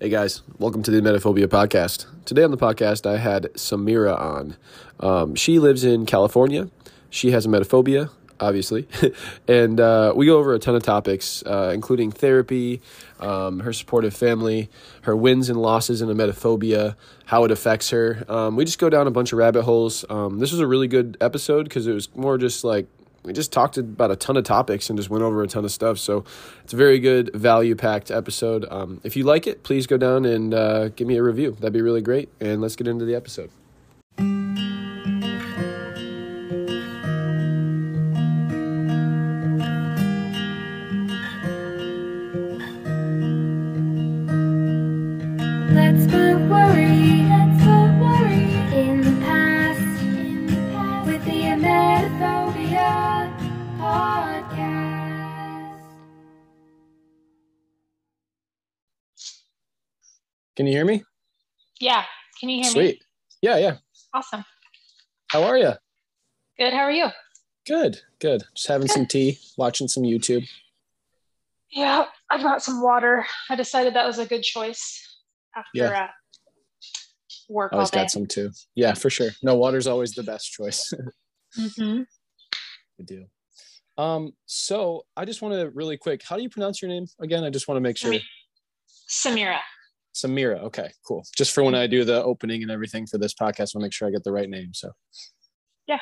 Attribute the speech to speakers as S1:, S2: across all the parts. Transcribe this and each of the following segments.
S1: Hey guys, welcome to the Emetophobia podcast. Today on the podcast, I had Semira on. Um, she lives in California. She has emetophobia, obviously, and uh, we go over a ton of topics, uh, including therapy, um, her supportive family, her wins and losses in emetophobia, how it affects her. Um, we just go down a bunch of rabbit holes. Um, this was a really good episode because it was more just like we just talked about a ton of topics and just went over a ton of stuff. So it's a very good value packed episode. Um, if you like it, please go down and uh, give me a review. That'd be really great. And let's get into the episode. Can you hear me?
S2: Yeah. Can you hear me?
S1: Sweet. Yeah, yeah.
S2: Awesome.
S1: How are you?
S2: Good. How are you?
S1: Good, good. Just having some tea, watching some YouTube.
S2: Yeah, I brought some water. I decided that was a good choice after
S1: Yeah.
S2: uh, work all
S1: Always got some too. Yeah, for sure. No, water's always the best choice.
S2: mm-hmm.
S1: Good deal. Um, so I just want to really quick. How do you pronounce your name again? I just want to make sure.
S2: Semira.
S1: Semira. Okay, cool. Just for when I do the opening and everything for this podcast, I'll make sure I get the right name. So,
S2: Yeah.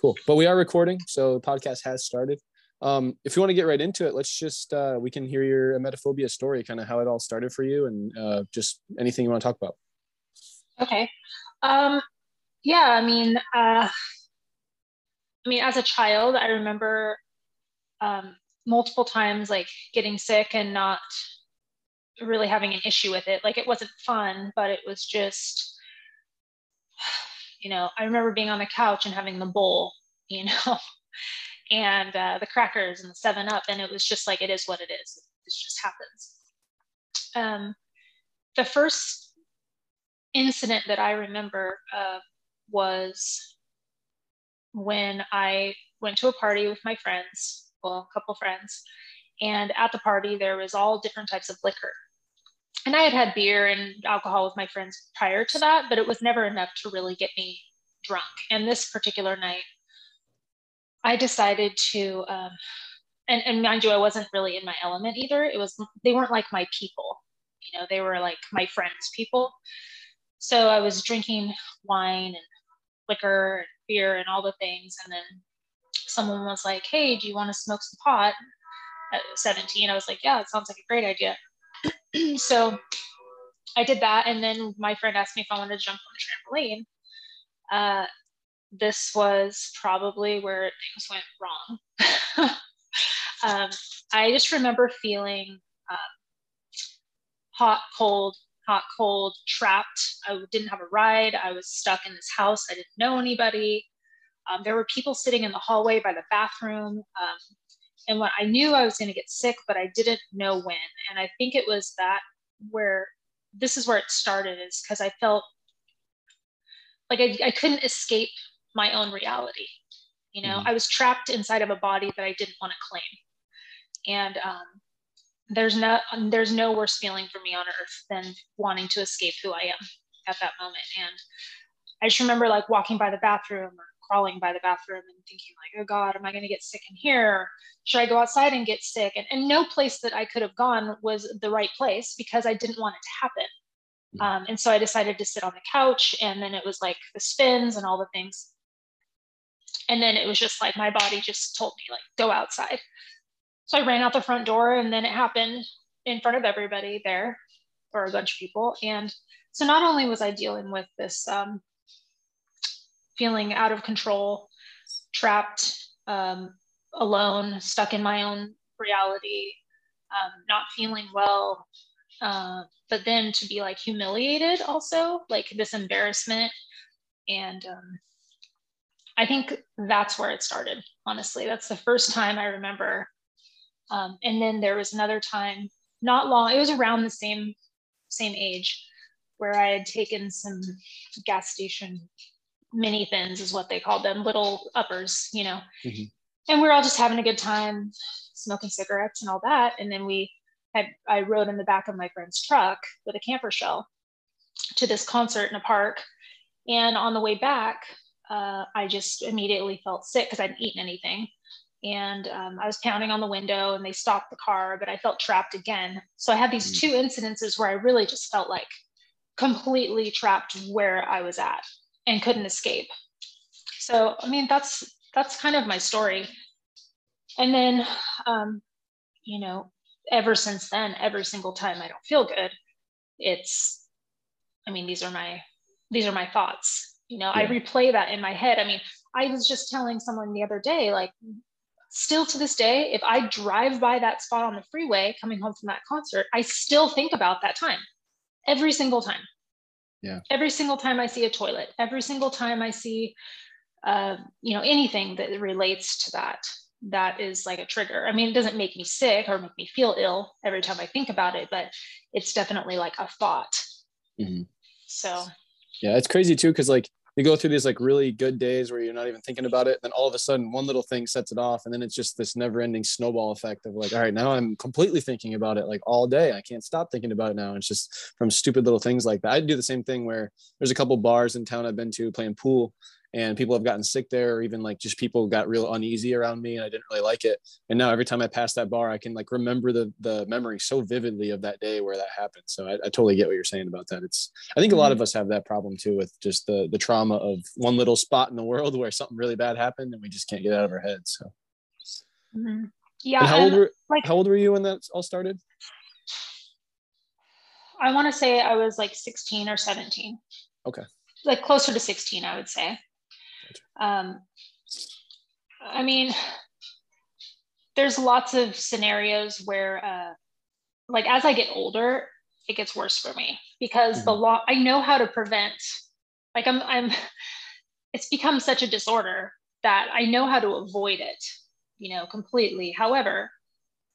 S1: cool. But we are recording, so the podcast has started. Um, if you want to get right into it, let's just uh, we can hear your emetophobia story, kind of how it all started for you, and uh, just anything you want to talk about.
S2: Okay. Um, yeah. I mean, uh, I mean, as a child, I remember um, multiple times like getting sick and not really having an issue with it. Like it wasn't fun, but it was just, you know, I remember being on the couch and having the bowl, you know, and uh, the crackers and the Seven Up, and it was just like it is what it is. It just happens. Um, the first incident that I remember uh, was when I went to a party with my friends, well, a couple friends, and at the party there was all different types of liquor. And I had had beer and alcohol with my friends prior to that, but it was never enough to really get me drunk. And this particular night, I decided to, um, and, and mind you, I wasn't really in my element either. It was, they weren't like my people, you know, they were like my friends' people. So I was drinking wine and liquor and beer and all the things. And then someone was like, Hey, do you want to smoke some pot? At 17, I was like, Yeah, it sounds like a great idea. so I did that. And then my friend asked me if I wanted to jump on the trampoline. Uh, this was probably where things went wrong. um, I just remember feeling um, hot, cold, hot, cold, trapped. I didn't have a ride. I was stuck in this house. I didn't know anybody. Um, there were people sitting in the hallway by the bathroom. And when I knew I was going to get sick, but I didn't know when. And I think it was that where this is where it started, is because I felt like I, I couldn't escape my own reality. You know,
S1: Mhm.
S2: I was trapped inside of a body that I didn't want to claim. And um, there's no there's no worse feeling for me on earth than wanting to escape who I am at that moment. And I just remember like walking by the bathroom or crawling by the bathroom and thinking like, oh God, am I going to get sick in here? Should I go outside and get sick? And, and no place that I could have gone was the right place because I didn't want it to happen. Um, and so I decided to sit on the couch and then it was like the spins and all the things. And then it was just like my body just told me like, go outside. So I ran out the front door and then it happened in front of everybody there or a bunch of people. And so not only was I dealing with this um, feeling out of control, trapped, um, alone, stuck in my own reality, um, not feeling well, uh, but then to be like humiliated also, like this embarrassment. And um, I think that's where it started, honestly. That's the first time I remember. Um, and then there was another time, not long, it was around the same same age, where I had taken some gas station mini thins, is what they called them, little uppers, you know.
S1: Mhm.
S2: And we are all just having a good time, smoking cigarettes and all that. And then we I, I rode in the back of my friend's truck with a camper shell to this concert in a park. And on the way back, uh, I just immediately felt sick because I hadn't eaten anything. And um, I was pounding on the window and they stopped the car, but I felt trapped again. So I had these mm. two incidences where I really just felt like completely trapped where I was at and couldn't escape. So, I mean, that's that's kind of my story. And then, um, you know, ever since then, every single time I don't feel good, it's, I mean, these are my these are my thoughts. You know, yeah. I replay that in my head. I mean, I was just telling someone the other day, like, still to this day, if I drive by that spot on the freeway coming home from that concert, I still think about that time every single time.
S3: Yeah.
S2: Every single time I see a toilet, every single time I see, uh, you know, anything that relates to that, that is like a trigger. I mean, it doesn't make me sick or make me feel ill every time I think about it, but it's definitely like a thought.
S3: Mm-hmm.
S2: So.
S3: Yeah, it's crazy too, because like you go through these like really good days where you're not even thinking about it. Then all of a sudden, one little thing sets it off, and then it's just this never-ending snowball effect of like, all right, now I'm completely thinking about it like all day. I can't stop thinking about it now. It's just from stupid little things like that. I do the same thing where there's a couple bars in town I've been to playing pool, and people have gotten sick there or even like just people got real uneasy around me and i didn't really like it. And now every time i pass that bar i can like remember the the memory so vividly of that day where that happened. So i, I totally get what you're saying about that. It's i think a lot mm-hmm. of us have that problem too with just the the trauma of one little spot in the world where something really bad happened and we just can't get out of our heads so.
S2: Mm-hmm. yeah
S3: and how old were like how old were you when that all started?
S2: I want to say i was like 16 or 17
S3: okay.
S2: Like closer to 16 i would say um, I mean, there's lots of scenarios where, uh, like, as I get older, it gets worse for me because mm-hmm. the law, I know how to prevent, like, I'm, I'm, it's become such a disorder that I know how to avoid it, you know, completely. However,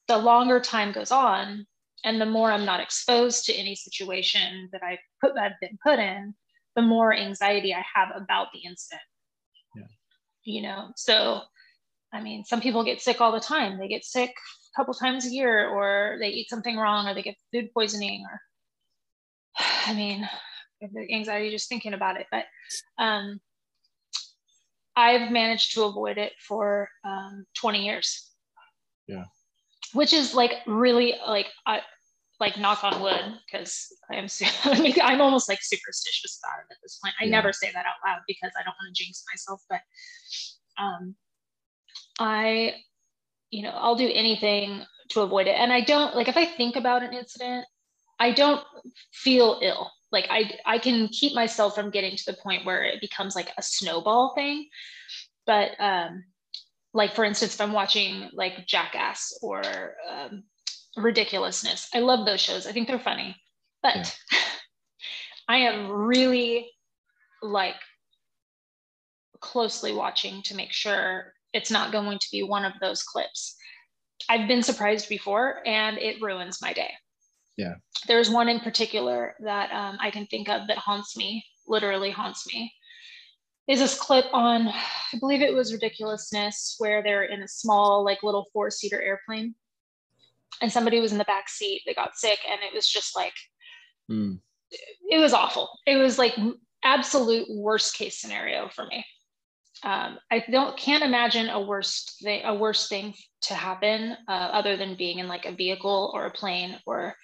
S2: the longer time goes on and the more I'm not exposed to any situation that I've put, I've been put in, the more anxiety I have about the incident you know? So i mean some people get sick all the time. They get sick a couple times a year or they eat something wrong or they get food poisoning or i mean anxiety just thinking about it. But um, i've managed to avoid it for um, 20 years.
S3: Yeah.
S2: Which is like really like I, like knock on wood because I am I mean, I'm almost like superstitious about it at this point. I yeah. never say that out loud because I don't want to jinx myself, but um, I, you know, I'll do anything to avoid it. And I don't like if I think about an incident, I don't feel ill. Like I I can keep myself from getting to the point where it becomes like a snowball thing. But um, like for instance, if I'm watching like Jackass or um, ridiculousness. I love those shows. I think they're funny. But yeah. I am really like closely watching to make sure it's not going to be one of those clips. I've been surprised before and it ruins my day.
S3: Yeah.
S2: There's one in particular that um, I can think of that haunts me, literally haunts me. Is this clip on, I believe it was Ridiculousness, where they're in a small, like little four seater airplane and somebody was in the back seat they got sick and it was just like
S3: mm.
S2: it was awful. It was like absolute worst case scenario for me. Um, i don't can't imagine a worst thing a worse thing to happen uh, other than being in like a vehicle or a plane or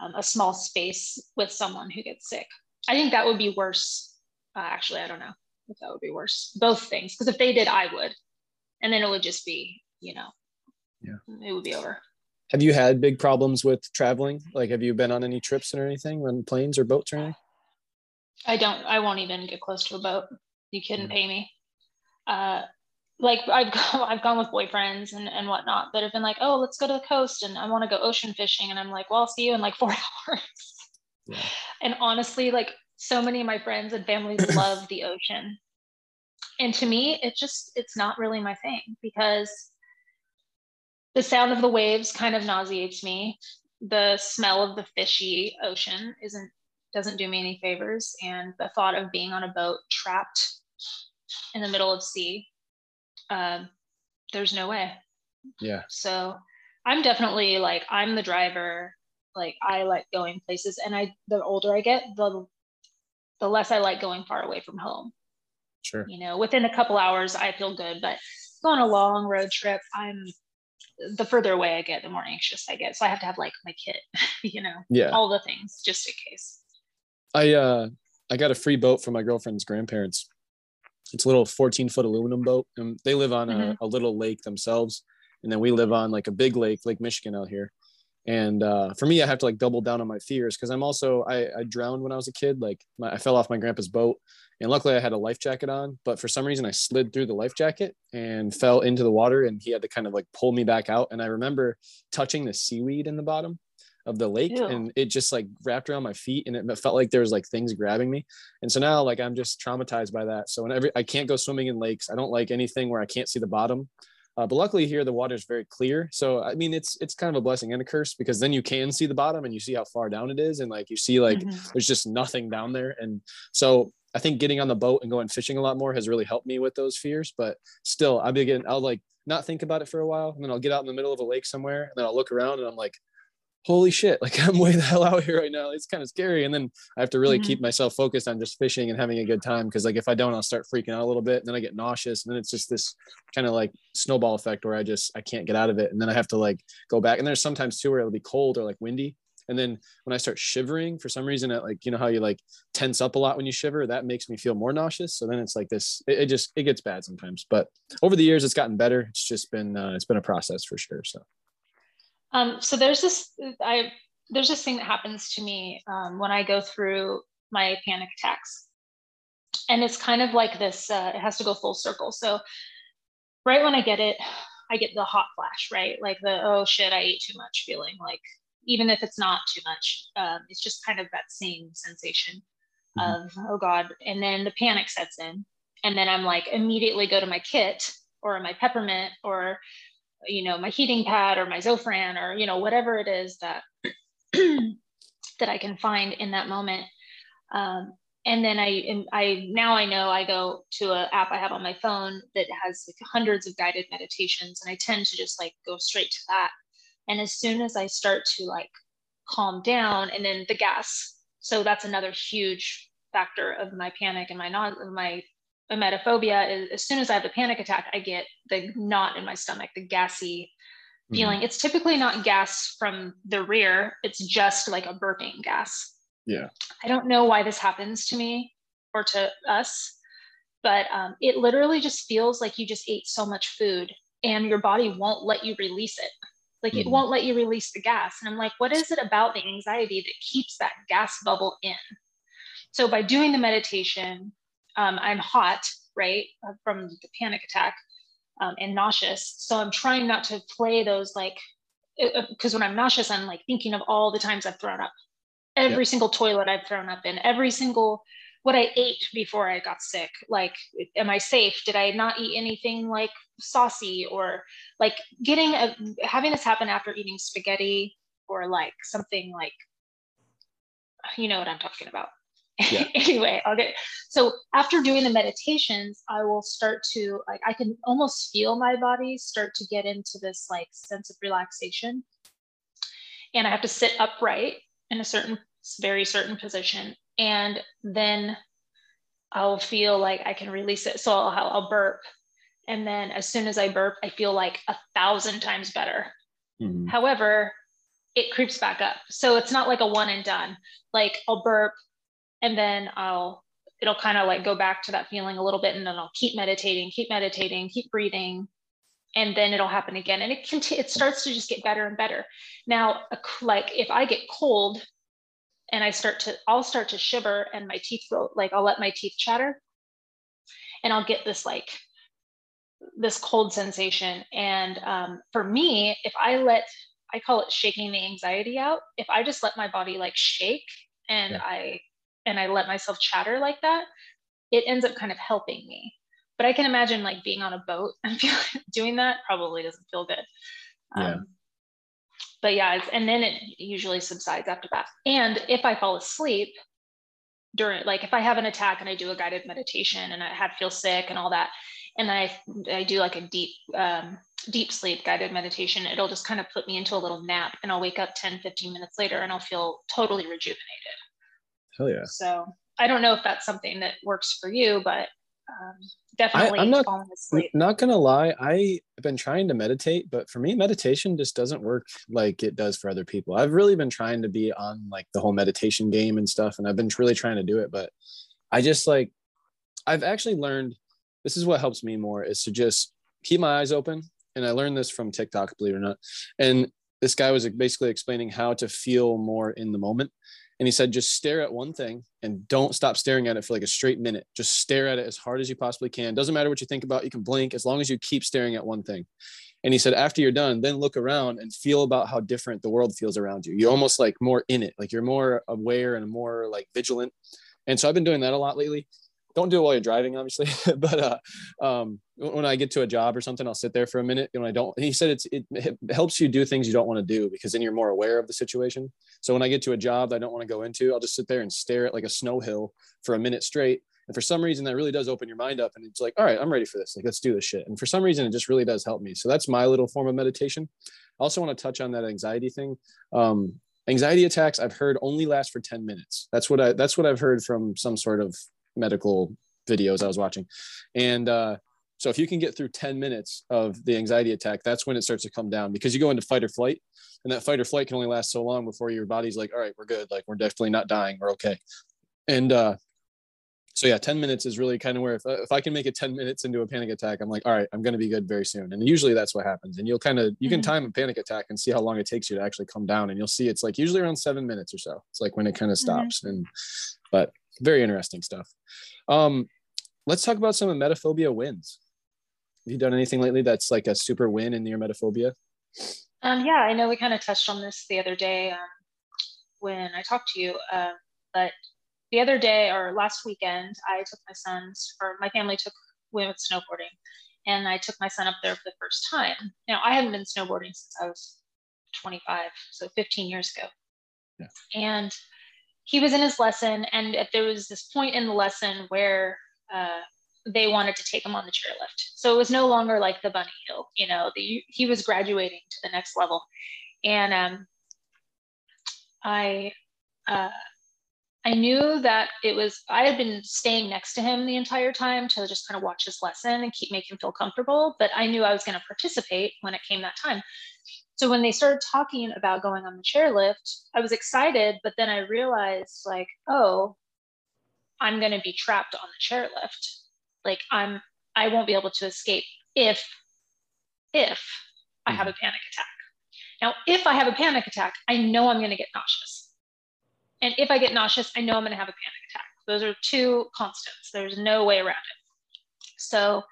S2: um, a small space with someone who gets sick. I think that would be worse. Uh, actually i don't know if that would be worse. Both things because if they did i would. And then it would just be you know
S3: yeah.
S2: it would be over
S3: have you had big problems with traveling? Like, have you been on any trips or anything on planes or boats or anything?
S2: I don't, I won't even get close to a boat. You couldn't pay me. Uh, like I've gone, I've gone with boyfriends and, and whatnot that have been like, oh, let's go to the coast and I want to go ocean fishing. And I'm like, well, I'll see you in like four hours. Yeah. And honestly, like so many of my friends and families love the ocean. And to me, it just, it's not really my thing because the sound of the waves kind of nauseates me. The smell of the fishy ocean isn't doesn't do me any favors, and the thought of being on a boat trapped in the middle of sea, uh, there's no way.
S3: Yeah.
S2: So I'm definitely like I'm the driver. Like I like going places, and I the older I get, the the less I like going far away from home.
S3: Sure.
S2: You know, within a couple hours, I feel good, but going a long road trip, I'm the further away I get, the more anxious I get. So I have to have like my kit, you know,
S3: Yeah.
S2: all the things just in case.
S3: I uh I got a free boat from my girlfriend's grandparents. It's a little 14 foot aluminum boat, and they live on a,
S2: Mhm.
S3: a little lake themselves, and then we live on like a big lake, Lake Michigan out here. And uh, for me, I have to like double down on my fears because I'm also I, I drowned when I was a kid. Like my, I fell off my grandpa's boat, and luckily I had a life jacket on. But for some reason, I slid through the life jacket and fell into the water, and he had to kind of like pull me back out. And I remember touching the seaweed in the bottom of the lake
S2: Ew.
S3: and it just like wrapped around my feet and it felt like there was like things grabbing me and so now like i'm just traumatized by that so whenever i can't go swimming in lakes i don't like anything where i can't see the bottom uh, but luckily here the water is very clear. So i mean it's it's kind of a blessing and a curse because then you can see the bottom and you see how far down it is. And like you see like
S2: Mhm.
S3: there's just nothing down there. And so i think getting on the boat and going fishing a lot more has really helped me with those fears. But still I'll be getting i'll like not think about it for a while. And then i'll get out in the middle of a lake somewhere and then i'll look around and i'm like holy shit like i'm way the hell out here right now. It's kind of scary. And then i have to really
S2: Mhm.
S3: keep myself focused on just fishing and having a good time because like if i don't i'll start freaking out a little bit and then i get nauseous and then it's just this kind of like snowball effect where i just i can't get out of it and then i have to like go back. And there's sometimes too where it'll be cold or like windy and then when i start shivering for some reason it like you know how you like tense up a lot when you shiver? That makes me feel more nauseous. So then it's like this it, it just it gets bad sometimes. But over the years it's gotten better. It's just been uh, it's been a process for sure so
S2: Um, so there's this I there's this thing that happens to me um, when I go through my panic attacks, and it's kind of like this. Uh, it has to go full circle. So right when I get it, I get the hot flash, right? Like the oh shit, I ate too much feeling. Like even if it's not too much, um, it's just kind of that same sensation
S3: Mhm.
S2: of oh god, and then the panic sets in, and then I'm like immediately go to my kit or my peppermint or you know my heating pad or my zofran or you know whatever it is that that i can find in that moment. Um, and then i and i now i know i go to an app i have on my phone that has like hundreds of guided meditations and i tend to just like go straight to that. And as soon as i start to like calm down and then the gas. So that's another huge factor of my panic and my not my emetophobia is as soon as I have a panic attack, I get the knot in my stomach, the gassy
S3: Mhm.
S2: feeling. It's typically not gas from the rear, it's just like a burping gas.
S3: Yeah.
S2: I don't know why this happens to me or to us, but um, it literally just feels like you just ate so much food and your body won't let you release it. Like it
S3: Mhm.
S2: won't let you release the gas. And I'm like, what is it about the anxiety that keeps that gas bubble in? So by doing the meditation, um, I'm hot, right, uh, from the panic attack um, and nauseous. So I'm trying not to play those like, because when I'm nauseous, I'm like thinking of all the times I've thrown up, every single toilet I've thrown up in, every single what I ate before I got sick. Like, am I safe? Did I not eat anything like saucy or like getting a having this happen after eating spaghetti or like something like, you know what I'm talking about.
S3: Yeah.
S2: anyway, I'll get so after doing the meditations, I will start to like I can almost feel my body start to get into this like sense of relaxation. And I have to sit upright in a certain very certain position. And then I'll feel like I can release it. So I'll, I'll burp. And then as soon as I burp, I feel like a thousand times better.
S3: Mhm.
S2: However, it creeps back up. So it's not like a one and done. Like I'll burp and then I'll, it'll kind of like go back to that feeling a little bit and then I'll keep meditating, keep meditating, keep breathing. And then it'll happen again. And it can, it starts to just get better and better. Now, like if I get cold and I start to, I'll start to shiver and my teeth will, like I'll let my teeth chatter and I'll get this like, this cold sensation. And um, for me, if I let, I call it shaking the anxiety out. If I just let my body like shake and
S3: Yeah.
S2: I, and I let myself chatter like that, it ends up kind of helping me. But I can imagine like being on a boat and feel, doing that probably doesn't feel good.
S3: Yeah.
S2: Um, but yeah, it's, and then it usually subsides after that. And if I fall asleep during, like if I have an attack and I do a guided meditation and I have feel sick and all that, and I I do like a deep um, deep sleep guided meditation, it'll just kind of put me into a little nap and I'll wake up 10, 15 minutes later and I'll feel totally rejuvenated.
S3: Hell yeah.
S2: So I don't know if that's something that works for you, but um, definitely
S3: I, am not,
S2: falling asleep.
S3: Not gonna lie, I've been trying to meditate, but for me, meditation just doesn't work like it does for other people. I've really been trying to be on like the whole meditation game and stuff, and I've been really trying to do it, but I just like I've actually learned this is what helps me more is to just keep my eyes open. And I learned this from TikTok, believe it or not. And this guy was basically explaining how to feel more in the moment. And he said, just stare at one thing and don't stop staring at it for like a straight minute. Just stare at it as hard as you possibly can. Doesn't matter what you think about, you can blink as long as you keep staring at one thing. And he said, after you're done, then look around and feel about how different the world feels around you. You're almost like more in it, like you're more aware and more like vigilant. And so I've been doing that a lot lately don't do it while you're driving, obviously. but uh, um, when I get to a job or something, I'll sit there for a minute. When I don't, he said it's it, it helps you do things you don't want to do because then you're more aware of the situation. So when I get to a job that I don't want to go into, I'll just sit there and stare at like a snow hill for a minute straight. And for some reason, that really does open your mind up, and it's like, all right, I'm ready for this. Like, let's do this shit. And for some reason, it just really does help me. So that's my little form of meditation. I also want to touch on that anxiety thing. Um, anxiety attacks I've heard only last for 10 minutes. That's what I that's what I've heard from some sort of medical videos I was watching. And uh, so if you can get through 10 minutes of the anxiety attack, that's when it starts to come down because you go into fight or flight. And that fight or flight can only last so long before your body's like, all right, we're good. Like we're definitely not dying. We're okay. And uh, so yeah, 10 minutes is really kind of where if, if I can make it 10 minutes into a panic attack, I'm like, all right, I'm going to be good very soon. And usually that's what happens. And you'll kind of, you can
S2: Mhm.
S3: time a panic attack and see how long it takes you to actually come down. And you'll see it's like usually around seven minutes or so. It's like when it kind of stops and, but very interesting stuff. Um, let's talk about some of metaphobia wins. Have you done anything lately that's like a super win in your emetophobia?
S2: Um, yeah, I know we kind of touched on this the other day um, when I talked to you, uh, but the other day or last weekend, I took my sons, or my family took went with snowboarding, and I took my son up there for the first time. Now, I haven't been snowboarding since I was 25, so 15 years ago.
S3: Yeah.
S2: And he was in his lesson, and there was this point in the lesson where uh, they wanted to take him on the chairlift. So it was no longer like the bunny hill, you know, the, he was graduating to the next level. And um, I, uh, I knew that it was, I had been staying next to him the entire time to just kind of watch his lesson and keep making him feel comfortable. But I knew I was going to participate when it came that time. So when they started talking about going on the chairlift, I was excited, but then I realized, like, oh, I'm going to be trapped on the chairlift. Like I'm, I won't be able to escape if, if I have a mm-hmm. panic attack. Now, if I have a panic attack, I know I'm going to get nauseous. And if I get nauseous, I know I'm going to have a panic attack. Those are two constants. There's no way around it. So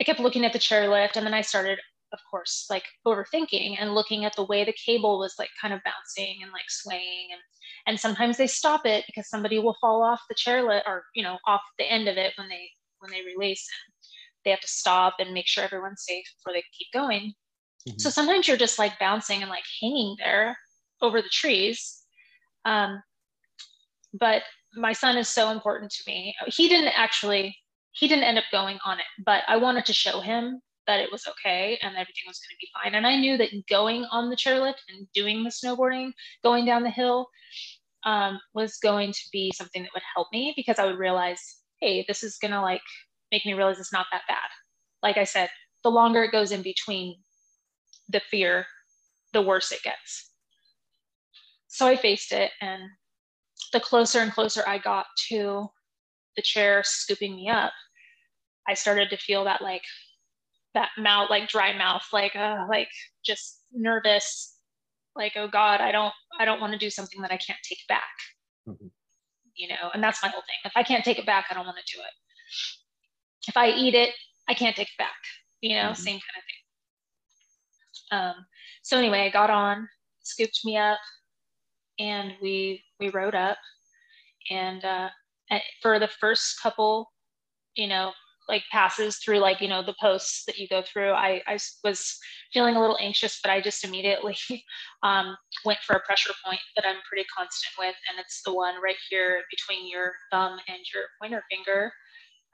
S2: I kept looking at the chairlift and then I started, of course, like overthinking and looking at the way the cable was like kind of bouncing and like swaying and and sometimes they stop it because somebody will fall off the chairlift or you know off the end of it when they when they release and they have to stop and make sure everyone's safe before they keep going.
S3: Mhm.
S2: so sometimes you're just like bouncing and like hanging there over the trees. Um, but my son is so important to me. He didn't actually he didn't end up going on it but i wanted to show him that it was okay and everything was going to be fine and i knew that going on the chairlift and doing the snowboarding going down the hill um, was going to be something that would help me because I would realize, hey, this is gonna like make me realize it's not that bad. Like I said, the longer it goes in between the fear, the worse it gets. So I faced it, and the closer and closer I got to the chair scooping me up, I started to feel that like that mouth, like dry mouth, like uh, like just nervous, like oh god i don't i don't want to do something that i can't take back.
S3: Mhm.
S2: you know and that's my whole thing. If i can't take it back i don't want to do it. If i eat it i can't take it back. You know
S3: Mhm.
S2: same kind of thing. Um, so anyway i got on scooped me up and we we rode up. And uh, for the first couple you know like passes through like you know the posts that you go through i i was feeling a little anxious but i just immediately um, went for a pressure point that i'm pretty constant with and it's the one right here between your thumb and your pointer finger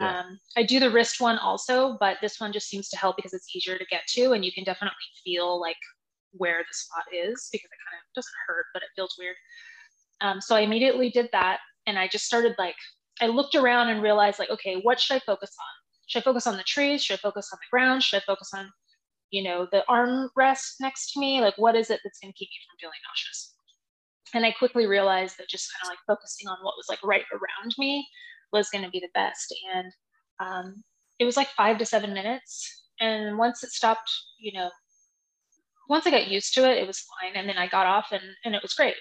S3: Yeah.
S2: Um, I do the wrist one also, but this one just seems to help because it's easier to get to, and you can definitely feel like where the spot is because it kind of doesn't hurt, but it feels weird. Um, so I immediately did that, and I just started like I looked around and realized like, okay, what should I focus on? Should I focus on the trees? Should I focus on the ground? Should I focus on, you know, the armrest next to me? Like, what is it that's going to keep me from feeling nauseous? And I quickly realized that just kind of like focusing on what was like right around me was going to be the best. And um, it was like five to seven minutes. And once it stopped, you know, once I got used to it, it was fine. And then I got off and, and it was great.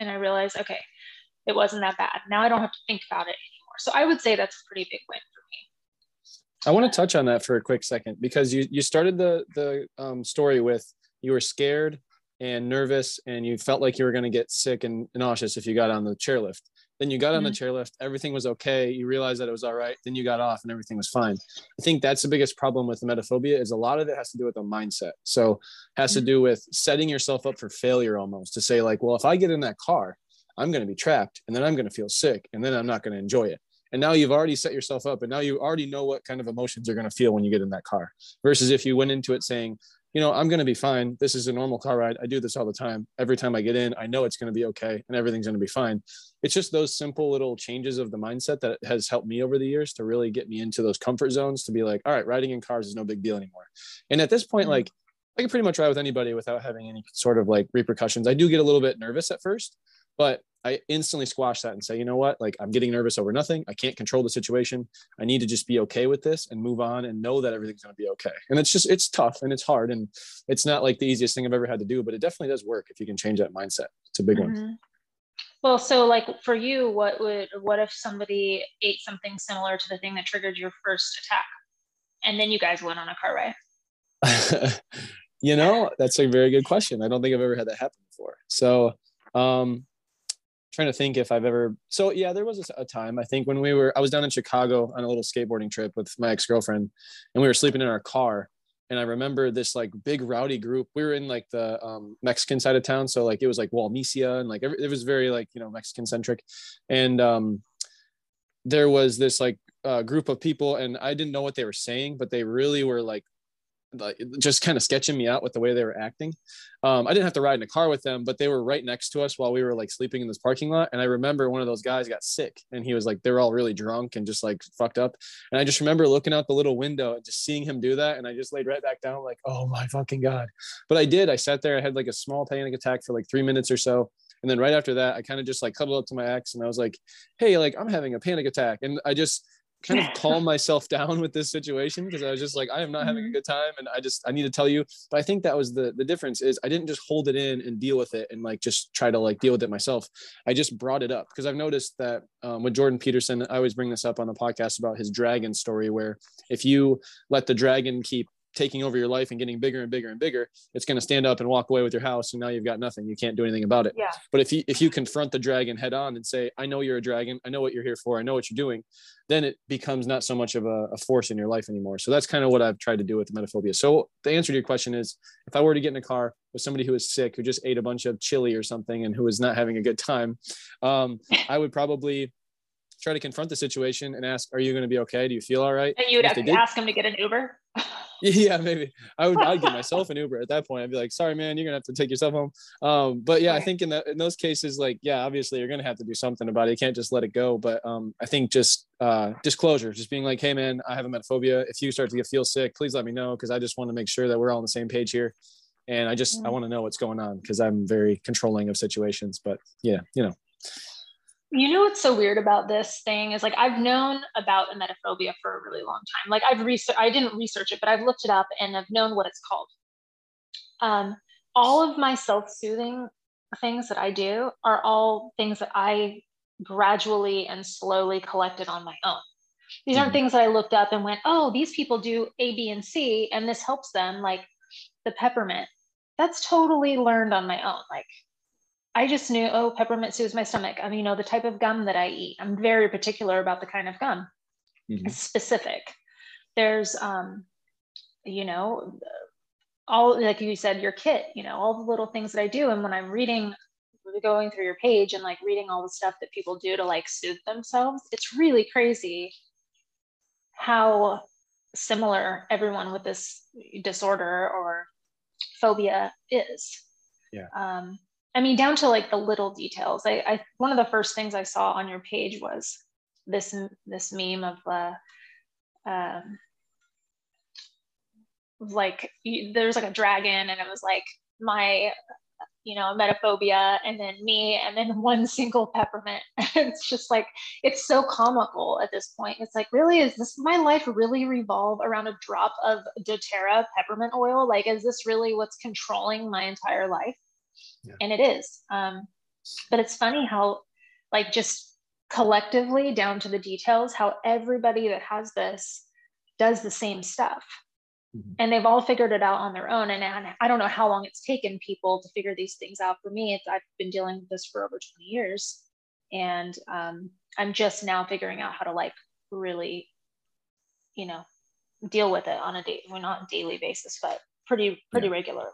S2: And I realized, okay, it wasn't that bad. Now I don't have to think about it anymore. So I would say that's a pretty big win for me.
S3: I want to touch on that for a quick second because you you started the the um, story with you were scared and nervous and you felt like you were going to get sick and nauseous if you got on the chairlift. Then you got on the chairlift, everything was okay. You realized that it was all right. Then you got off and everything was fine. I think that's the biggest problem with emetophobia is a lot of it has to do with the mindset. So has to do with setting yourself up for failure almost to say like, well, if I get in that car, I'm going to be trapped and then I'm going to feel sick and then I'm not going to enjoy it. And now you've already set yourself up and now you already know what kind of emotions you're going to feel when you get in that car versus if you went into it saying, you know, I'm going to be fine. This is a normal car ride. I do this all the time. Every time I get in, I know it's going to be okay and everything's going to be fine. It's just those simple little changes of the mindset that has helped me over the years to really get me into those comfort zones to be like, all right, riding in cars is no big deal anymore. And at this point, like I can pretty much ride with anybody without having any sort of like repercussions. I do get a little bit nervous at first, but I instantly squash that and say, you know what? Like I'm getting nervous over nothing. I can't control the situation. I need to just be okay with this and move on and know that everything's going to be okay. And it's just it's tough and it's hard and it's not like the easiest thing I've ever had to do, but it definitely does work if you can change that mindset. It's a big one.
S2: Mhm. Well, so like for you, what would what if somebody ate something similar to the thing that triggered your first attack, and then you guys went on a car ride?
S3: you know, that's a very good question. I don't think I've ever had that happen before. So, um, trying to think if I've ever. So yeah, there was a, time I think when we were. I was down in Chicago on a little skateboarding trip with my ex girlfriend, and we were sleeping in our car. And I remember this like big rowdy group. We were in like the um, Mexican side of town, so like it was like Walmesia and like every, it was very like you know Mexican centric, and um, there was this like uh, group of people, and I didn't know what they were saying, but they really were like like just kind of sketching me out with the way they were acting. Um, I didn't have to ride in a car with them, but they were right next to us while we were like sleeping in this parking lot. And I remember one of those guys got sick and he was like, they were all really drunk and just like fucked up. And I just remember looking out the little window and just seeing him do that. And I just laid right back down, like, oh my fucking God. But I did. I sat there, I had like a small panic attack for like three minutes or so. And then right after that, I kind of just like cuddled up to my ex and I was like, hey, like I'm having a panic attack. And I just, kind of calm myself down with this situation because I was just like, I am not having a good time, and I just I need to tell you. But I think that was the the difference is I didn't just hold it in and deal with it and like just try to like deal with it myself. I just brought it up because I've noticed that um, with Jordan Peterson, I always bring this up on the podcast about his dragon story, where if you let the dragon keep taking over your life and getting bigger and bigger and bigger, it's going to stand up and walk away with your house, and now you've got nothing. You can't do anything about it.
S2: Yeah.
S3: But if you if you confront the dragon head on and say, "I know you're a dragon. I know what you're here for. I know what you're doing," then it becomes not so much of a, a force in your life anymore. So that's kind of what I've tried to do with emetophobia. So the answer to your question is, if I were to get in a car with somebody who is sick, who just ate a bunch of chili or something, and who is not having a good time, um, I would probably try to confront the situation and ask, "Are you going to be okay? Do you feel all right?"
S2: And you would
S3: If
S2: have to
S3: did-
S2: ask them to get an Uber.
S3: yeah maybe. I would i'd give myself an uber at that point. I'd be like sorry man you're gonna have to take yourself home. Um but yeah i think in that in those cases like yeah obviously you're gonna have to do something about it. You can't just let it go. But um i think just uh disclosure just being like hey man i have a metaphobia. If you start to get feel sick please let me know because i just want to make sure that we're all on the same page here. And i just i
S2: Mm.
S3: want to know what's going on because i'm very controlling of situations. But yeah you know
S2: You know what's so weird about this thing is like I've known about emetophobia for a really long time. Like I've researched, I didn't research it, but I've looked it up and I've known what it's called. Um, all of my self-soothing things that I do are all things that I gradually and slowly collected on my own. These aren't
S3: Mhm.
S2: things that I looked up and went, oh, these people do A, B, and C, and this helps them, like the peppermint. That's totally learned on my own. Like I just knew, oh, peppermint soothes my stomach. I mean, you know, the type of gum that I eat. I'm very particular about the kind of gum.
S3: Mhm.
S2: It's specific. There's, um, you know, all like you said, your kit. You know, all the little things that I do. And when I'm reading, going through your page and like reading all the stuff that people do to like soothe themselves, it's really crazy how similar everyone with this disorder or phobia is.
S3: Yeah.
S2: Um, I mean, down to like the little details. I, I one of the first things I saw on your page was this this meme of uh, um, like there's like a dragon, and it was like my you know, emetophobia, and then me, and then one single peppermint. it's just like, it's so comical at this point. It's like, really, is this my life really revolve around a drop of doTERRA peppermint oil? Like, is this really what's controlling my entire life? Yeah. And it is. Um, but it's funny how, like, just collectively down to the details, how everybody that has this does the same stuff. Mm-hmm. And they've all figured it out on their own. And, and I don't know how long it's taken people to figure these things out. For me, I've been dealing with this for over 20 years. And um, I'm just now figuring out how to like really, you know, deal with it on a day, well, not daily basis, but pretty, pretty yeah. regularly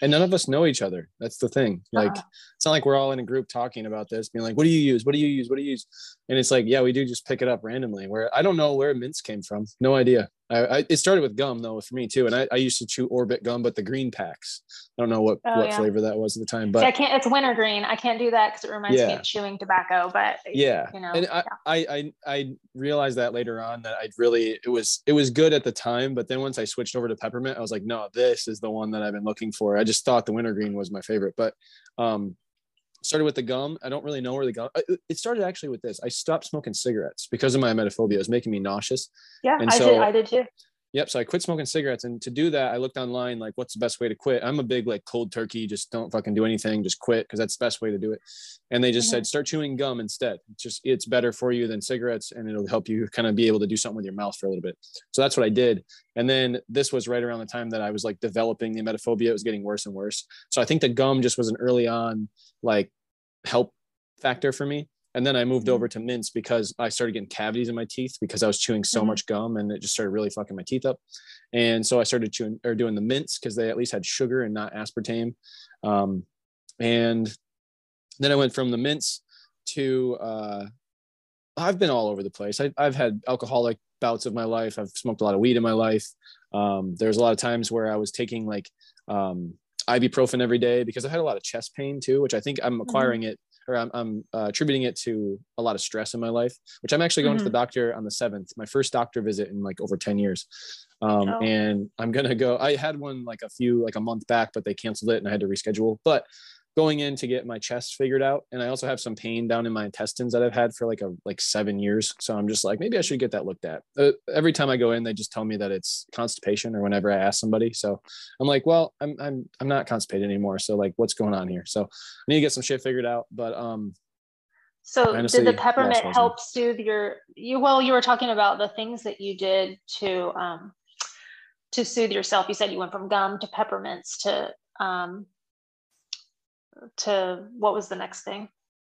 S3: and none of us know each other that's the thing like uh-huh. It's not like we're all in a group talking about this being like what do you use what do you use what do you use and it's like yeah we do just pick it up randomly where i don't know where mints came from no idea I, I, it started with gum though for me too, and I, I, used to chew Orbit gum, but the green packs. I don't know what oh, what yeah. flavor that was at the time, but
S2: See, I can't. It's wintergreen. I can't do that because it reminds yeah. me of chewing tobacco. But
S3: yeah, you know, and I, I, I I realized that later on that I really it was it was good at the time, but then once I switched over to peppermint, I was like, no, this is the one that I've been looking for. I just thought the wintergreen was my favorite, but um, started with the gum. I don't really know where the gum. It started actually with this. I stopped smoking cigarettes because of my emetophobia. It was making me nauseous.
S2: Yeah, and I so, did. I did too.
S3: Yep. So I quit smoking cigarettes, and to do that, I looked online like, what's the best way to quit? I'm a big like cold turkey, just don't fucking do anything, just quit because that's the best way to do it. And they just mm-hmm. said start chewing gum instead. It's just it's better for you than cigarettes, and it'll help you kind of be able to do something with your mouth for a little bit. So that's what I did. And then this was right around the time that I was like developing the emetophobia. It was getting worse and worse. So I think the gum just was an early on like help factor for me. And then I moved mm-hmm. over to mints because I started getting cavities in my teeth because I was chewing so mm-hmm. much gum and it just started really fucking my teeth up. And so I started chewing or doing the mints because they at least had sugar and not aspartame. Um, and then I went from the mints to uh, I've been all over the place. I, have had alcoholic bouts of my life. I've smoked a lot of weed in my life. Um, there's a lot of times where I was taking like um, ibuprofen every day because I had a lot of chest pain too, which I think I'm mm-hmm. acquiring mm-hmm. it or I'm, I'm uh, attributing it to a lot of stress in my life, which I'm actually going mm-hmm. to the mm-hmm. doctor on the seventh, my first doctor visit in like over 10 years. Um, oh. And I'm going to go, I had one like a few, like a month back, but they canceled it and I had to reschedule. But going in to get my chest figured out. And i also have some pain down in my intestines that i've had for like a like seven years. So i'm just like maybe i should get that looked at. Uh, every time i go in they just tell me that it's constipation or whenever i ask somebody. So i'm like well i'm i'm, I'm not constipated anymore. So like what's going on here? So i need to get some shit figured out. But um
S2: so honestly, did the peppermint help soothe your you well you were talking about the things that you did to um to soothe yourself. You said you went from gum to peppermints to um to what was the next thing?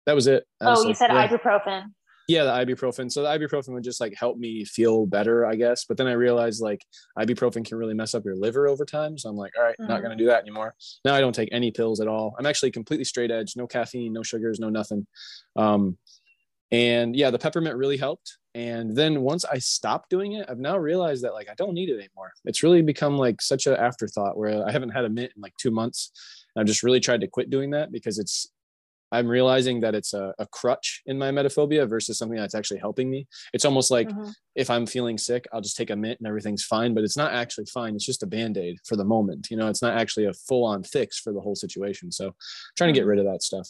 S3: That was it.
S2: oh, you like, said yeah. ibuprofen.
S3: Yeah, the ibuprofen. So the ibuprofen would just like help me feel better, I guess. But then I realized like ibuprofen can really mess up your liver over time. So I'm like, all right, mm-hmm. not gonna do that anymore. Now I don't take any pills at all. I'm actually completely straight edge, no caffeine, no sugars, no nothing. Um, and yeah, the peppermint really helped. And then once I stopped doing it, I've now realized that like I don't need it anymore. It's really become like such an afterthought where I haven't had a mint in like two months. I've just really tried to quit doing that because it's I'm realizing that it's a, a, crutch in my emetophobia versus something that's actually helping me. It's almost like mm-hmm. if I'm feeling sick, I'll just take a mint and everything's fine, but it's not actually fine. It's just a band-aid for the moment. You know, it's not actually a full-on fix for the whole situation. So I'm trying to get rid of that stuff.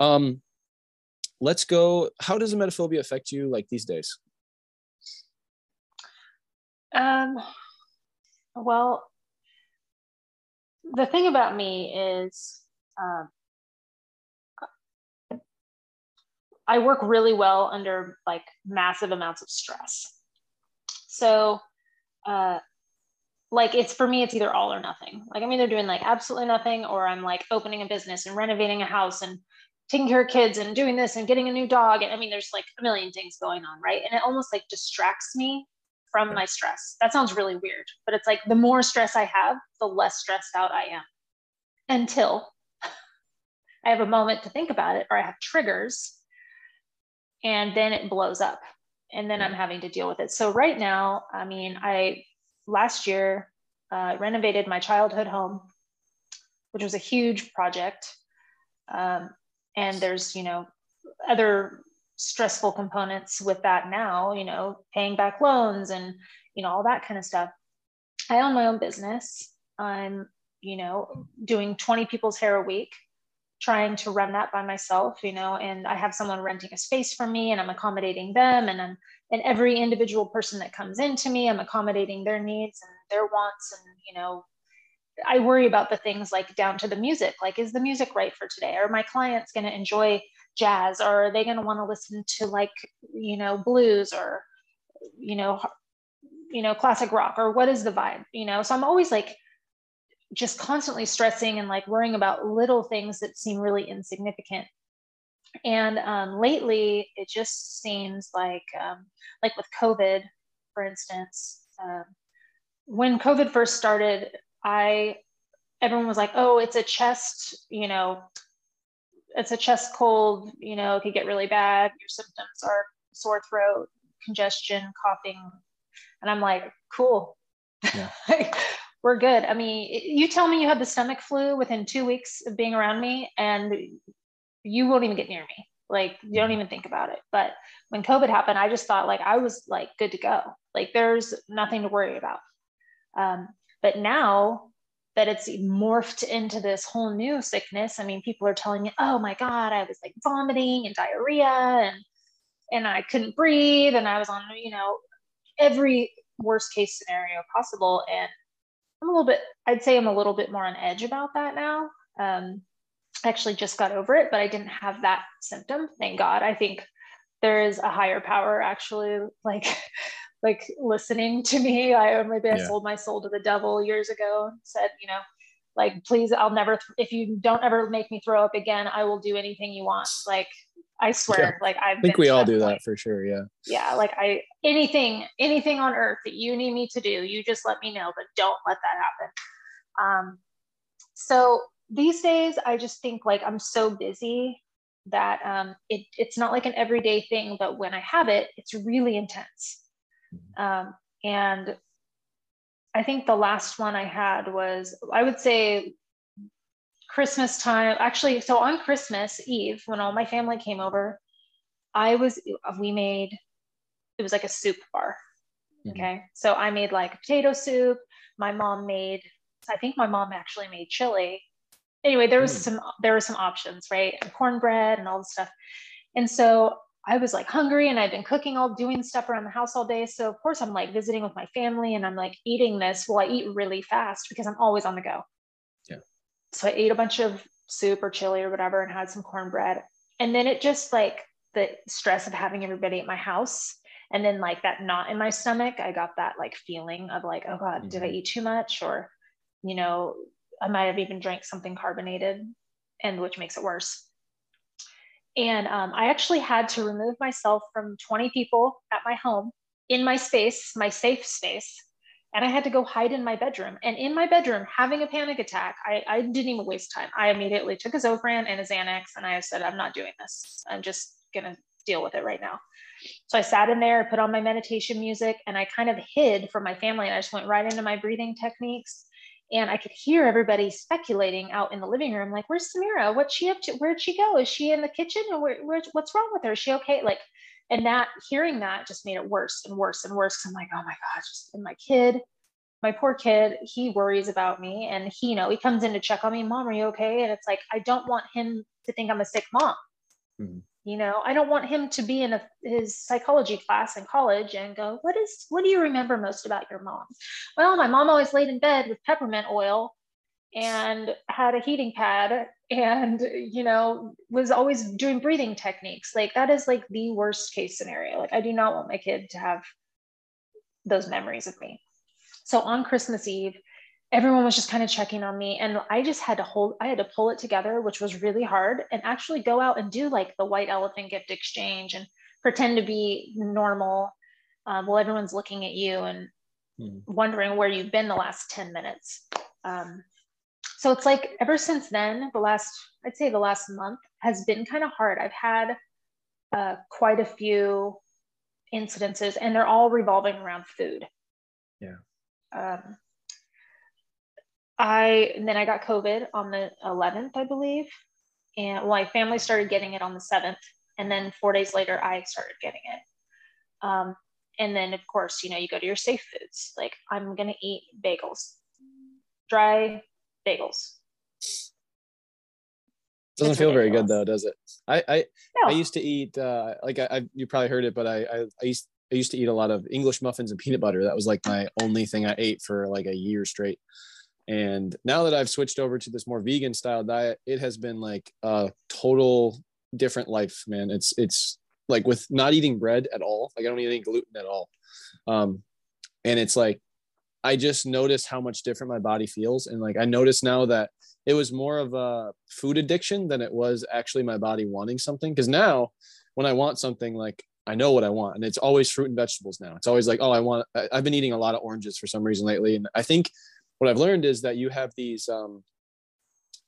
S3: Um, let's go. How does emetophobia affect you like these days?
S2: Um, well, the thing about me is um, I work really well under like massive amounts of stress. So, uh, like it's for me, it's either all or nothing. Like I'm either doing like absolutely nothing, or I'm like opening a business and renovating a house and taking care of kids and doing this and getting a new dog. And I mean, there's like a million things going on, right? And it almost like distracts me from my stress. That sounds really weird, but it's like the more stress I have, the less stressed out I am until I have a moment to think about it or I have triggers and then it blows up. and then I'm having to deal with it. So right now, I mean, I last year uh, renovated my childhood home, which was a huge project. Um, and there's, you know, other stressful components with that now, you know, paying back loans and, you know, all that kind of stuff. I own my own business. I'm, you know, doing 20 people's hair a week, trying to run that by myself, you know, and I have someone renting a space for me and I'm accommodating them and I'm and every individual person that comes into me, I'm accommodating their needs and their wants and, you know, I worry about the things like down to the music. Like, is the music right for today? Are my clients going to enjoy jazz? Or are they going to want to listen to like, you know, blues or, you know, you know, classic rock? Or what is the vibe? You know, so I'm always like just constantly stressing and like worrying about little things that seem really insignificant. And um, lately, it just seems like, um, like with COVID, for instance, um, when COVID first started, I everyone was like, oh, it's a chest, you know, it's a chest cold, you know, it could get really bad. Your symptoms are sore throat, congestion, coughing. And I'm like, cool. Yeah. We're good. I mean, you tell me you had the stomach flu within two weeks of being around me, and you won't even get near me. Like, you don't mm-hmm. even think about it. But when COVID happened, I just thought like I was like good to go. Like, there's nothing to worry about. Um, but now that it's morphed into this whole new sickness, I mean, people are telling me, oh my God, I was like vomiting and diarrhea and and I couldn't breathe and I was on, you know, every worst case scenario possible. And I'm a little bit, I'd say I'm a little bit more on edge about that now. Um, actually just got over it, but I didn't have that symptom. Thank God. I think there is a higher power actually like like listening to me. I maybe I yeah. sold my soul to the devil years ago. Said, you know, like please, I'll never. Th- if you don't ever make me throw up again, I will do anything you want. Like I swear, yeah. like
S3: I think we all do point. that for sure. Yeah.
S2: Yeah, like I anything anything on earth that you need me to do, you just let me know, but don't let that happen. Um, so these days, I just think like I'm so busy that um, it, it's not like an everyday thing, but when I have it, it's really intense. Um, and I think the last one I had was, I would say, Christmas time. Actually, so on Christmas Eve, when all my family came over, I was, we made, it was like a soup bar. Mm-hmm. Okay. So I made like potato soup. My mom made, I think my mom actually made chili. Anyway, there was mm. some, there were some options, right? And cornbread and all the stuff. And so I was like hungry and I've been cooking all doing stuff around the house all day. So of course I'm like visiting with my family and I'm like eating this. Well, I eat really fast because I'm always on the go.
S3: Yeah.
S2: So I ate a bunch of soup or chili or whatever and had some cornbread. And then it just like the stress of having everybody at my house and then like that knot in my stomach, I got that like feeling of like, oh God, mm-hmm. did I mm-hmm. eat too much? Or, you know, I might have even drank something carbonated and which makes it worse. And um, I actually had to remove myself from 20 people at my home in my space, my safe space. And I had to go hide in my bedroom. And in my bedroom, having a panic attack, I, I didn't even waste time. I immediately took a Zofran and a Xanax, and I said, I'm not doing this. I'm just going to deal with it right now. So I sat in there, put on my meditation music, and I kind of hid from my family. And I just went right into my breathing techniques and I could hear everybody speculating out in the living room, like, "Where's Semira? What's she up to? Where'd she go? Is she in the kitchen? Where, where, what's wrong with her? Is she okay?" Like, and that hearing that just made it worse and worse and worse. I'm like, "Oh my gosh!" And my kid, my poor kid, he worries about me, and he, you know, he comes in to check on me. Mom, are you okay? And it's like, I don't want him to think I'm a sick mom. Mm-hmm you know i don't want him to be in a, his psychology class in college and go what is what do you remember most about your mom? Well my mom always laid in bed with peppermint oil and had a heating pad and you know was always doing breathing techniques. Like that is like the worst case scenario. Like i do not want my kid to have those memories of me. So on christmas eve everyone was just kind of checking on me and i just had to hold i had to pull it together which was really hard and actually go out and do like the white elephant gift exchange and pretend to be normal um, while everyone's looking at you and mm. wondering where you've been the last 10 minutes um, so it's like ever since then the last i'd say the last month has been kind of hard i've had uh, quite a few incidences, and they're all revolving around food.
S3: Yeah.
S2: Um, I and then I got COVID on the 11th, I believe, and well, my family started getting it on the 7th, and then four days later, I started getting it. Um, and then, of course, you know, you go to your safe foods. Like I'm gonna eat bagels, dry bagels.
S3: Doesn't
S2: It's
S3: feel very good though, does it? I I,
S2: No.
S3: I used to eat uh, like I, I you probably heard it, but I, I I used I used to eat a lot of English muffins and peanut butter. That was like my only thing I ate for like a year straight. And now that I've switched over to this more vegan style diet, it has been like a total different life, man. It's it's like with not eating bread at all. Like I don't eat any gluten at all. Um, and it's like I just noticed how much different my body feels. And like I notice now that it was more of a food addiction than it was actually my body wanting something. Cause now when I want something, like I know what I want and it's always fruit and vegetables now. It's always like, oh, I want, I've been eating a lot of oranges for some reason lately. And I think what I've learned is that you have these, um,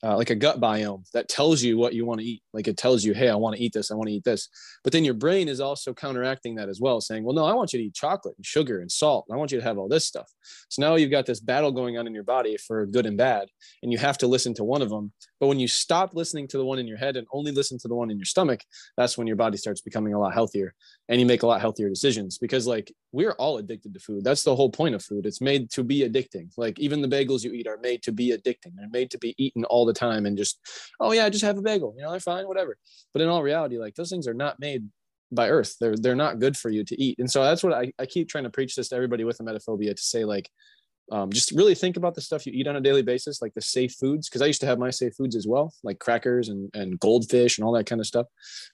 S3: uh, like a gut biome that tells you what you want to eat. Like it tells you, hey, I want to eat this, I want to eat this. But then your brain is also counteracting that as well, saying, well, no, I want you to eat chocolate and sugar and salt. I want you to have all this stuff. So now you've got this battle going on in your body for good and bad, and you have to listen to one of them. But when you stop listening to the one in your head and only listen to the one in your stomach, that's when your body starts becoming a lot healthier and you make a lot healthier decisions because like we're all addicted to food. That's the whole point of food. It's made to be addicting. Like even the bagels you eat are made to be addicting. They're made to be eaten all the time and just, oh yeah, just have a bagel. You know, they're fine, whatever. But in all reality, like those things are not made by earth. They're they're not good for you to eat. And so that's what I, I keep trying to preach this to everybody with emetophobia to say like um, just really think about the stuff you eat on a daily basis, like the safe foods. Cause I used to have my safe foods as well, like crackers and, and goldfish and all that kind of stuff.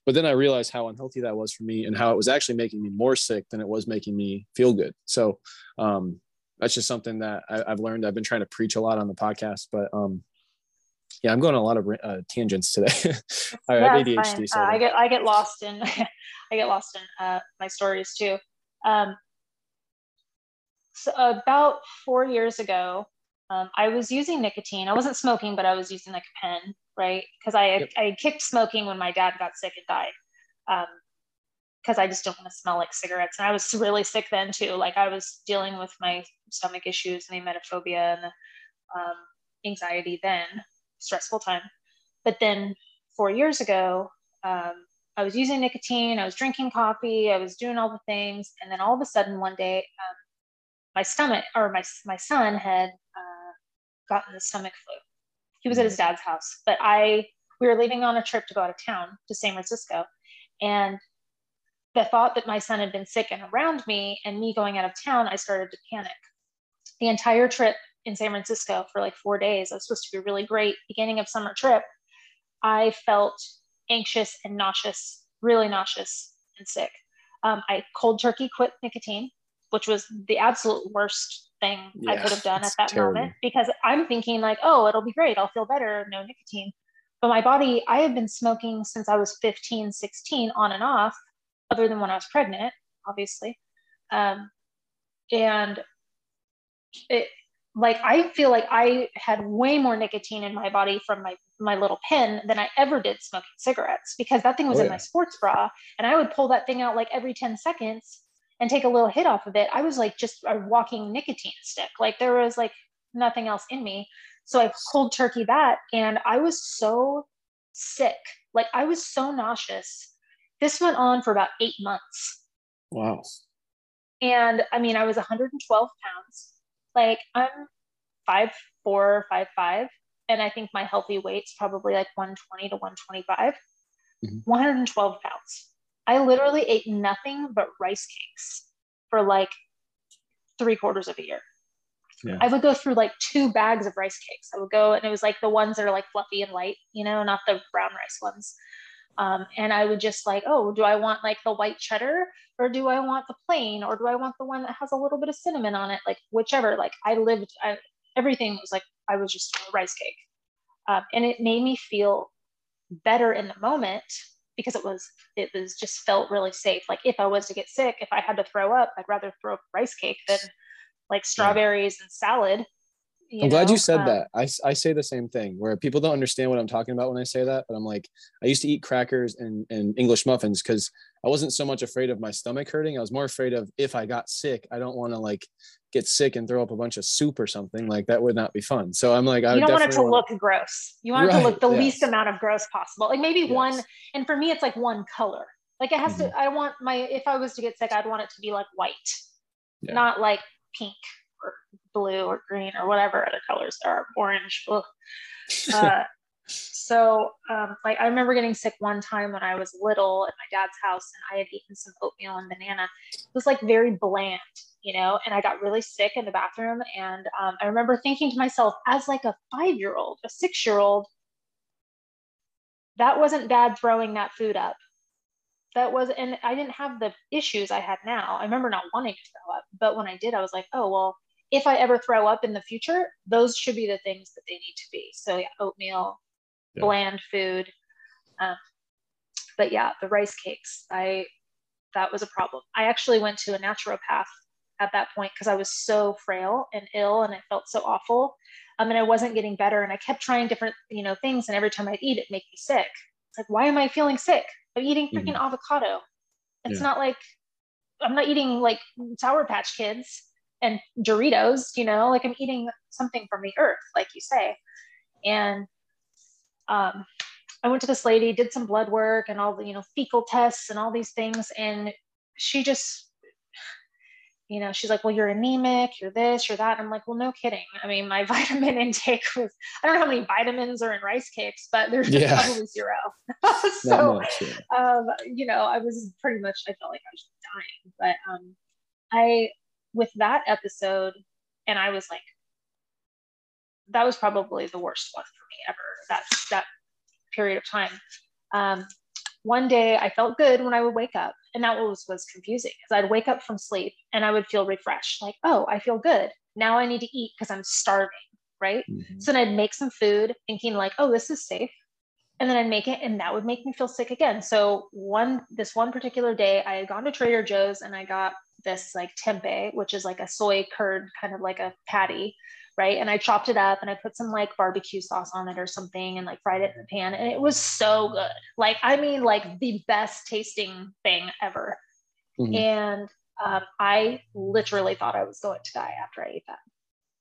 S3: But then I realized how unhealthy that was for me and how it was actually making me more sick than it was making me feel good. So um, that's just something that I, I've learned. I've been trying to preach a lot on the podcast, but um, yeah, I'm going on a lot of uh, tangents today. I have
S2: Yeah,
S3: ADHD. So
S2: Uh, I get I get lost in I get lost in uh, my stories too. Um, so about four years ago, um, I was using nicotine. I wasn't smoking, but I was using like a pen, right? Because I
S3: Yep.
S2: I kicked smoking when my dad got sick and died. Um, because I just don't want to smell like cigarettes. And I was really sick then too. Like I was dealing with my stomach issues and the emetophobia and the um, anxiety then, stressful time. But then four years ago, um, I was using nicotine, I was drinking coffee, I was doing all the things. And then all of a sudden one day, um, my stomach or my, my son had uh, gotten the stomach flu. He was at his dad's house, but I, we were leaving on a trip to go out of town to San Francisco. And the thought that my son had been sick and around me and me going out of town, I started to panic. The entire trip in San Francisco for like four days, it was supposed to be a really great beginning of summer trip. I felt anxious and nauseous, really nauseous and sick. Um, I cold turkey quit nicotine, which was the absolute worst thing I could have done at that
S3: terrible.
S2: moment because I'm thinking like, oh, it'll be great. I'll feel better. No nicotine. But my body, I have been smoking since I was 15, 16 on and off, other than when I was pregnant, obviously. Um, and it, like, I feel like I had way more nicotine in my body from my, my little pen than I ever did smoking cigarettes because that thing was
S3: Oh,
S2: in
S3: yeah.
S2: my sports bra. And I would pull that thing out like every 10 seconds and take a little hit off of it. I was like just a walking nicotine stick. Like there was like nothing else in me. So I cold turkey that and I was so sick. Like I was so nauseous. This went on for about eight months.
S3: Wow.
S2: And I mean, I was 112 pounds. Like I'm five four, five five, and I think my healthy weight's probably like 120 to 125.
S3: Mhm.
S2: 112 pounds. I literally ate nothing but rice cakes for like three quarters of a year.
S3: Yeah.
S2: I would go through like two bags of rice cakes. I would go, and it was like the ones that are like fluffy and light, you know, not the brown rice ones. Um, and I would just like, oh, do I want like the white cheddar or do I want the plain or do I want the one that has a little bit of cinnamon on it? Like whichever. Like I lived, I, everything was like I was just a rice cake, um, and it made me feel better in the moment because it was it was just felt really safe. Like if I was to get sick, if I had to throw up, I'd rather throw up rice cake than like strawberries and salad you
S3: I'm glad
S2: know?
S3: you said
S2: Um,
S3: that. I say the same thing where people don't understand what I'm talking about when I say that. But I'm like, I used to eat crackers and, and English muffins because I wasn't so much afraid of my stomach hurting. I was more afraid of if I got sick, I don't want to like get sick and throw up a bunch of soup or something. Like that would not be fun. So I'm like, I
S2: you don't want it to
S3: wanna-
S2: look gross. You want it to look the
S3: yes.
S2: least amount of gross possible. Like maybe one, and for me, it's like one color. Like it has
S3: Mm-hmm.
S2: to. I want my. If I was to get sick, I'd want it to be like white,
S3: Yeah.
S2: not like pink or blue or green or whatever other colors there are. Orange. Uh, so um, like I remember getting sick one time when I was little at my dad's house, and I had eaten some oatmeal and banana. It was like very bland, you know, and I got really sick in the bathroom. And um, I remember thinking to myself, as like a five year old, a six year old, that wasn't dad throwing that food up. That was, and I didn't have the issues I had now. I remember not wanting to throw up, but when I did, I was like, oh, well, if I ever throw up in the future, those should be the things that they need to be. So, yeah, oatmeal,
S3: Yeah.
S2: bland food. Um, but yeah, the rice cakes, I, that was a problem. I actually went to a naturopath at that point because I was so frail and ill and it felt so awful. Um, and I wasn't getting better. And I kept trying different, you know, things. And every time I'd eat, it make me sick. It's like, why am I feeling sick? I'm eating freaking avocado. It's
S3: Yeah.
S2: not like I'm not eating like Sour Patch Kids and Doritos, you know, like I'm eating something from the earth, like you say. And um, I went to this lady, did some blood work and all the, you know, fecal tests and all these things. And she just, you know, she's like, well, you're anemic, you're this, you're that. I'm like, well, no kidding. I mean, my vitamin intake was, I don't know how many vitamins are in rice cakes, but there's just
S3: Yeah.
S2: probably zero. So,
S3: much, yeah.
S2: um, you know, I was pretty much, I felt like I was dying. But um, I, with that episode, and I was like, that was probably the worst one for me ever. That that period of time. Um, one day I felt good when I would wake up, and that was was confusing because I'd wake up from sleep and I would feel refreshed, like, oh, I feel good. Now I need to eat because I'm starving, right?
S3: Mhm.
S2: So then I'd make some food, thinking like, oh, this is safe. And then I'd make it, and that would make me feel sick again. So one this one particular day, I had gone to Trader Joe's and I got this like tempeh, which is like a soy curd, kind of like a patty, right? And I chopped it up and I put some like barbecue sauce on it or something and like fried it in the pan. And it was so good. Like, I mean, like the best tasting thing ever.
S3: Mhm.
S2: And um, I literally thought I was going to die after I ate that.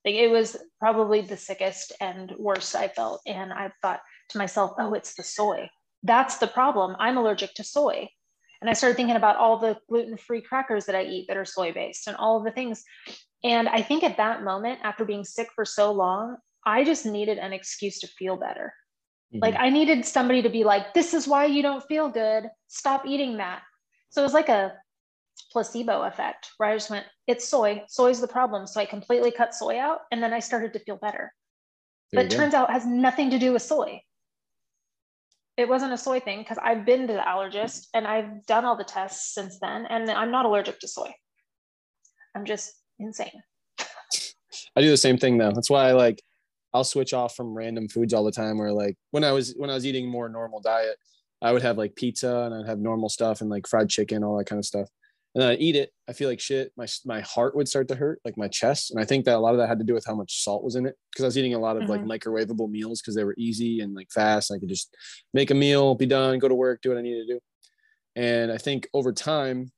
S2: Like, it was probably the sickest and worst I felt. And I thought to myself, oh, it's the soy. That's the problem. I'm allergic to soy. And I started thinking about all the gluten free crackers that I eat that are soy based and all of the things. And I think at that moment, after being sick for so long, I just needed an excuse to feel better. Mm-hmm. Like I needed somebody to be like, this is why you don't feel good. Stop eating that. So it was like a placebo effect where I just went, it's soy. Soy's the problem. So I completely cut soy out and then I started to feel better.
S3: There
S2: but it turns out it has nothing to do with soy. It wasn't a soy thing because I've been to the allergist and I've done all the tests since then and I'm not allergic to soy. I'm just insane.
S3: I do the same thing though. That's why I like I'll switch off from random foods all the time. Where like when I was when I was eating more normal diet, I would have like pizza and I'd have normal stuff and like fried chicken, all that kind of stuff. And then I eat it, I feel like shit. My my heart would start to hurt, like my chest. And I think that a lot of that had to do with how much salt was in it. Because I was eating a lot of like microwavable meals because they were easy and like fast. I could just make a meal, be done, go to work, do what I needed to do. And I think over time,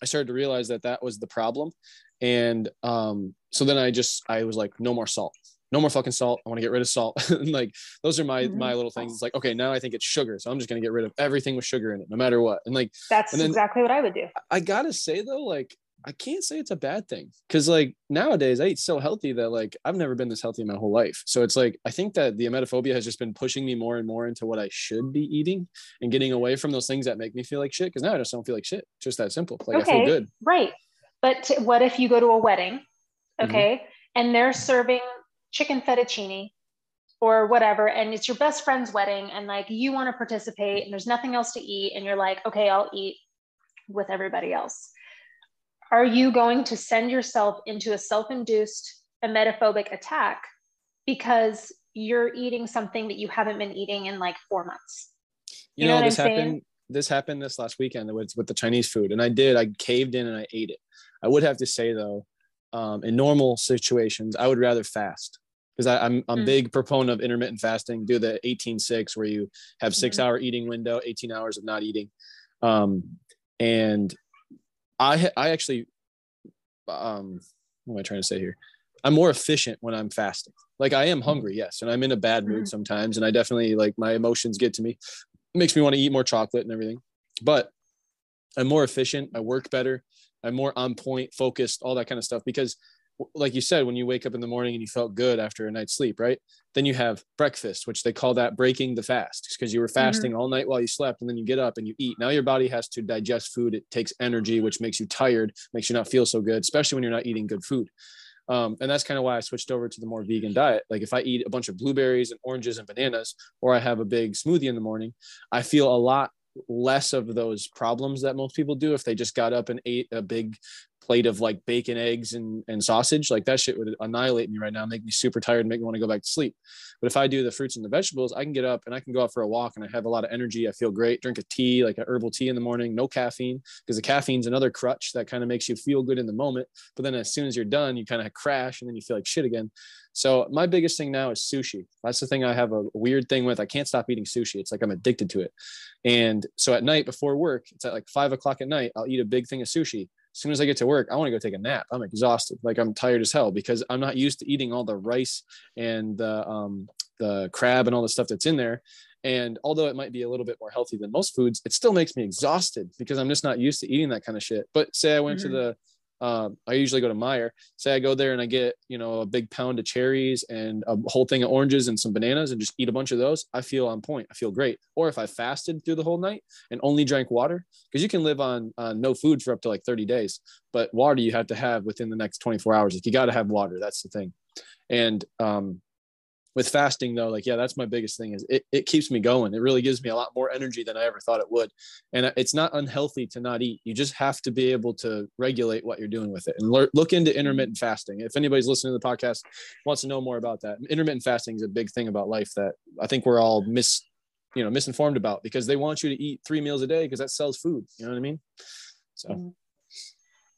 S3: I started to realize that that was the problem. And um, so then I just I was like, no more salt, no more fucking salt. I want to get rid of salt. like those are my
S2: Mhm.
S3: my little things. It's like okay, now I think it's sugar, so I'm just gonna get rid of everything with sugar in it, no matter what. And like
S2: That's
S3: And then-
S2: exactly what I would do.
S3: I gotta say though, like I can't say it's a bad thing because like nowadays I eat so healthy that like I've never been this healthy in my whole life. So it's like I think that the emetophobia has just been pushing me more and more into what I should be eating and getting away from those things that make me feel like shit. Because now I just don't feel like shit. Just that simple. Like I feel
S2: Okay.
S3: good.
S2: Right. But what if you go to a wedding,
S3: Mhm.
S2: okay, and they're serving chicken fettuccine or whatever, and it's your best friend's wedding, and like you want to participate, and there's nothing else to eat, and you're like, okay, I'll eat with everybody else. Are you going to send yourself into a self induced emetophobic attack because you're eating something that you haven't been eating in like four months?
S3: You,
S2: You know
S3: know, this
S2: I'm saying?
S3: happened. This happened this last weekend with with the Chinese food, and I did. I caved in and I ate it. I would have to say though, um, in normal situations, I would rather fast because I'm I'm
S2: Mm.
S3: big proponent of intermittent fasting. Do the 18-6 where you have 6
S2: Mhm.
S3: hour eating window, 18 hours of not eating. Um, and I I actually um what am I trying to say here? I'm more efficient when I'm fasting. Like I am hungry, yes, and I'm in a bad mood
S2: Mhm.
S3: sometimes, and I definitely like my emotions get to me. It makes me want to eat more chocolate and everything. But I'm more efficient. I work better. I'm more on point, focused, all that kind of stuff. Because, like you said, when you wake up in the morning and you felt good after a night's sleep, right? Then you have breakfast, which they call that breaking the fast because you were fasting all night while you slept. And then you get up and you eat. Now your body has to digest food. It takes energy, which makes you tired, makes you not feel so good, especially when you're not eating good food. Um, and that's kind of why I switched over to the more vegan diet. Like if I eat a bunch of blueberries and oranges and bananas, or I have a big smoothie in the morning, I feel a lot less of those problems that most people do if they just got up and ate a big plate of like bacon, eggs, and, and sausage. Like that shit would annihilate me right now, make me super tired, and make me want to go back to sleep. But if I do the fruits and the vegetables, I can get up and I can go out for a walk and I have a lot of energy. I feel great. Drink a tea, like a herbal tea in the morning, no caffeine, because the caffeine's another crutch that kind of makes you feel good in the moment. But then as soon as you're done, you kind of crash and then you feel like shit again. So my biggest thing now is sushi. That's the thing I have a weird thing with. I can't stop eating sushi. It's like I'm addicted to it. And so at night before work, it's at like five o'clock at night, I'll eat a big thing of sushi. As soon as I get to work, I want to go take a nap. I'm exhausted. Like I'm tired as hell because I'm not used to eating all the rice and the um the crab and all the stuff that's in there. And although it might be a little bit more healthy than most foods, it still makes me exhausted because I'm just not used to eating that kind of shit. But say I went
S2: Mhm.
S3: to the um, I usually go to Meijer. Say I go there and I get, you know, a big pound of cherries and a whole thing of oranges and some bananas and just eat a bunch of those. I feel on point. I feel great. Or if I fasted through the whole night and only drank water, because you can live on no food for up to like 30 days, but water you have to have within the next 24 hours. Like you got to have water. That's the thing. And um, with fasting though, like, yeah, that's my biggest thing is it, it keeps me going. It really gives me a lot more energy than I ever thought it would. And it's not unhealthy to not eat. You just have to be able to regulate what you're doing with it and lear- look into intermittent fasting. If anybody's listening to the podcast wants to know more about that, intermittent fasting is a big thing about life that I think we're all mis, you know, misinformed about because they want you to eat three meals a day because that sells food. You know what I mean? So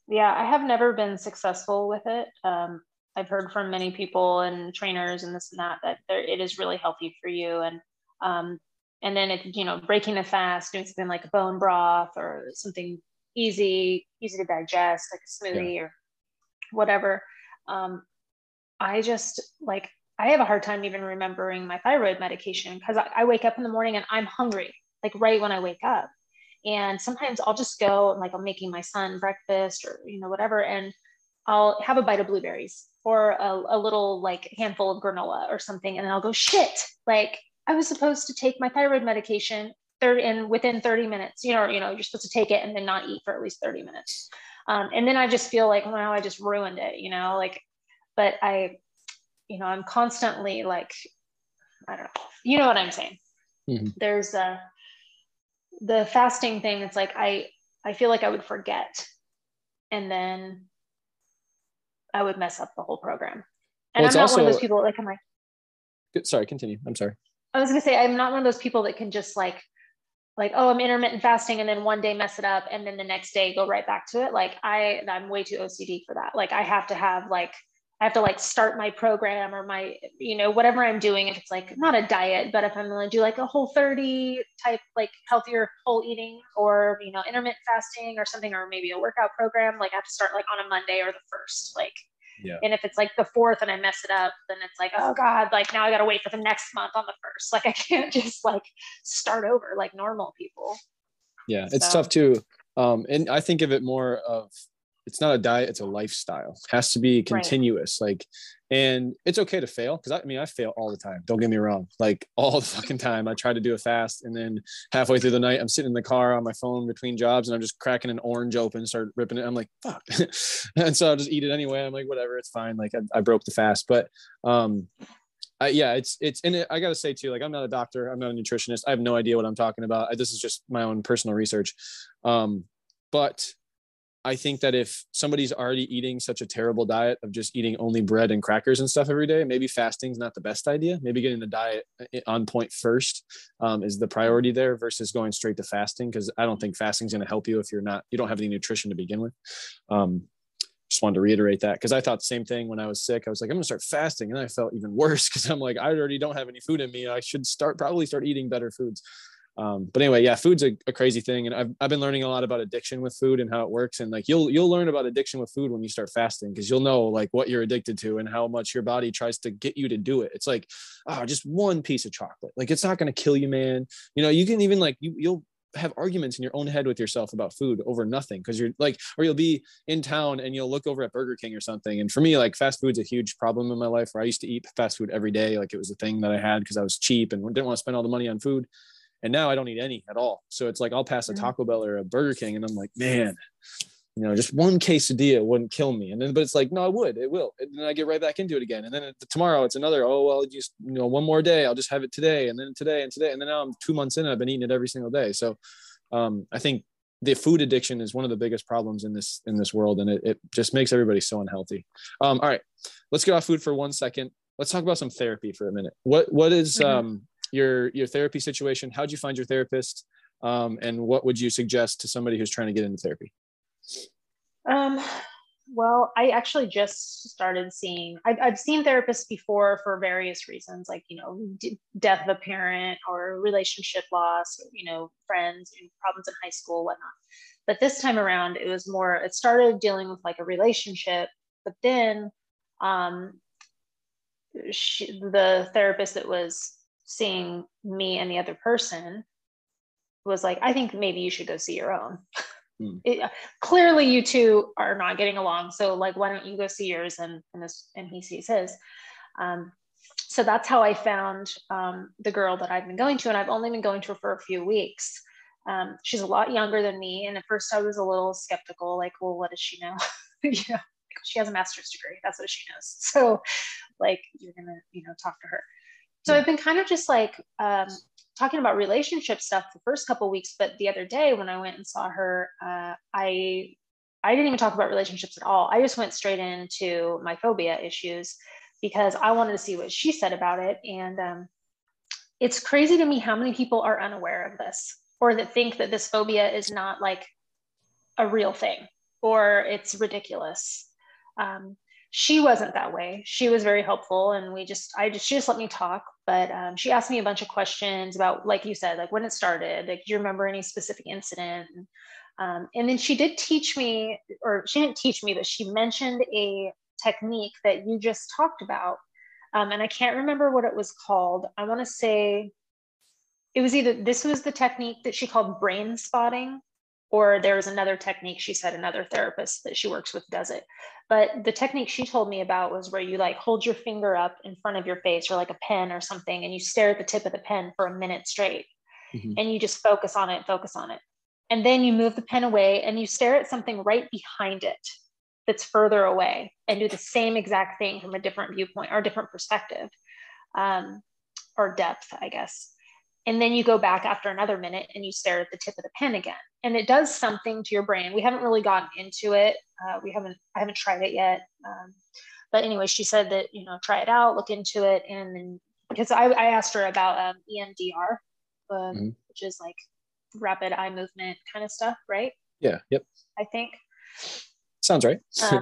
S2: Yeah, I have never been successful with it. Um, I've heard from many people and trainers and this and that that there, it is really healthy for you. And um, and then it, you know, breaking the fast, doing something like a bone broth or something easy, easy to digest, like a smoothie or whatever. Um, I just like I have a hard time even remembering my thyroid medication because I, I wake up in the morning and I'm hungry, like right when I wake up. And sometimes I'll just go and like I'm making my son breakfast or you know whatever, and I'll have a bite of blueberries or a, a little like handful of granola or something, and then I'll go shit. Like I was supposed to take my thyroid medication third in within 30 minutes. You know, you know you're supposed to take it and then not eat for at least 30 minutes. Um, and then I just feel like wow, I just ruined it. You know, like, but I, you know, I'm constantly like, I don't know. You know what I'm saying?
S3: Mhm.
S2: There's a the fasting thing it's like i i feel like i would forget and then i would mess up the whole program and
S3: Well,
S2: i'm not one of those people like i'm like
S3: sorry, continue. I'm sorry.
S2: i was going to say i'm not one of those people that can just like like oh i'm intermittent fasting and then one day mess it up and then the next day go right back to it like i i'm way too ocd for that like i have to have like I have to like start my program or my, you know, whatever I'm doing. If it's like not a diet, but if I'm going to do like a whole 30 type, like healthier whole eating or, you know, intermittent fasting or something, or maybe a workout program, like I have to start like on a Monday or the first, like,
S3: Yeah.
S2: and if it's like the fourth and I mess it up, then it's like, oh God, like now I got to wait for the next month on the first. Like I can't just like start over like normal people.
S3: Yeah, it's tough too. Um, and I think of it more of it's not a diet, it's a lifestyle. It has to be continuous. Like, and it's okay to fail because I, I mean I fail all the time. Don't get me wrong. Like all the fucking time. I try to do a fast and then halfway through the night, I'm sitting in the car on my phone between jobs and I'm just cracking an orange open, start ripping it. I'm like, fuck. and so I'll just eat it anyway. I'm like, whatever, it's fine. Like I, I broke the fast. But um I, yeah, it's it's and it, I got to say too, like I'm not a doctor, I'm not a nutritionist, I have no idea what I'm talking about. I, this is just my own personal research, um, but I think that if somebody's already eating such a terrible diet of just eating only bread and crackers and stuff every day, maybe fasting's not the best idea. Maybe getting the diet uh, on point first um, is the priority there versus going straight to fasting because I don't think fasting's going to help you if you're not you don't have any nutrition to begin with. Um, just wanted to reiterate that because I thought the same thing when I was sick. I was like, I'm gonna start fasting, and I felt even worse because I'm like, I already don't have any food in me. I should start probably start eating better foods. Um, but anyway, yeah, food's a, a, crazy thing, and I've I've been learning a lot about addiction with food and how it works. And like you'll you'll learn about addiction with food when you start fasting because you'll know like what you're addicted to and how much your body tries to get you to do it. It's like, oh, just one piece of chocolate, like it's not gonna kill you, man. You know, you can even like you you'll have arguments in your own head with yourself about food over nothing because you're like or you'll be in town and you'll look over at burger king or something and for me like fast food's a huge problem in my life where i used to eat fast food every day like it was a thing that i had because i was cheap and didn't want to spend all the money on food and now i don't eat any at all so it's like i'll pass a taco bell or a burger king and i'm like man you know, just one quesadilla wouldn't kill me. And then, but it's like, no, I would, it will. And then I get right back into it again. And then tomorrow it's another, oh, well, just, you know, one more day, I'll just have it today. And then today and today. And then now I'm two months in, I've been eating it every single day. So um, I think the food addiction is one of the biggest problems in this, in this world. And it, it just makes everybody so unhealthy. Um, all right, let's get off food for one second. Let's talk about some therapy for a minute. What, what is, mm-hmm. um, your, your therapy situation? How'd you find your therapist? Um, and what would you suggest to somebody who's trying to get into therapy?
S2: Um, well, I actually just started seeing, I've, I've seen therapists before for various reasons, like, you know, d- death of a parent or relationship loss, or, you know, friends, problems in high school, whatnot. But this time around, it was more, it started dealing with like a relationship, but then um, she, the therapist that was seeing me and the other person was like, I think maybe you should go see your own. Hmm. It, clearly you two are not getting along. So like why don't you go see yours and and this and he sees his. Um, so that's how i found um, the girl that i've been going to and i've only been going to her for a few weeks. Um, she's a lot younger than me and at first i was a little skeptical like well what does she know? You know she has a master's degree. That's what she knows. So like you're gonna you know talk to her so I've been kind of just like um, talking about relationship stuff the first couple weeks, but the other day when I went and saw her, uh, I I didn't even talk about relationships at all. I just went straight into my phobia issues because I wanted to see what she said about it. And um, it's crazy to me how many people are unaware of this or that think that this phobia is not like a real thing or it's ridiculous. Um, she wasn't that way. She was very helpful, and we just, I just, she just let me talk. But um, she asked me a bunch of questions about, like you said, like when it started. Like, do you remember any specific incident? Um, and then she did teach me, or she didn't teach me, but she mentioned a technique that you just talked about, um, and I can't remember what it was called. I want to say it was either this was the technique that she called brain spotting or there was another technique she said another therapist that she works with does it. But the technique she told me about was where you like hold your finger up in front of your face or like a pen or something and you stare at the tip of the pen for a minute straight mm-hmm. and you just focus on it focus on it. And then you move the pen away and you stare at something right behind it that's further away and do the same exact thing from a different viewpoint or different perspective um, or depth i guess and then you go back after another minute and you stare at the tip of the pen again. And it does something to your brain. We haven't really gotten into it. Uh, we haven't i haven't tried it yet. Um, but anyway she said that you know try it out look into it. And then because i, I asked her about um, emdr um, mm-hmm. which is like rapid eye movement kind of stuff right?
S3: Yeah yep.
S2: I think.
S3: Sounds right.
S2: Uh,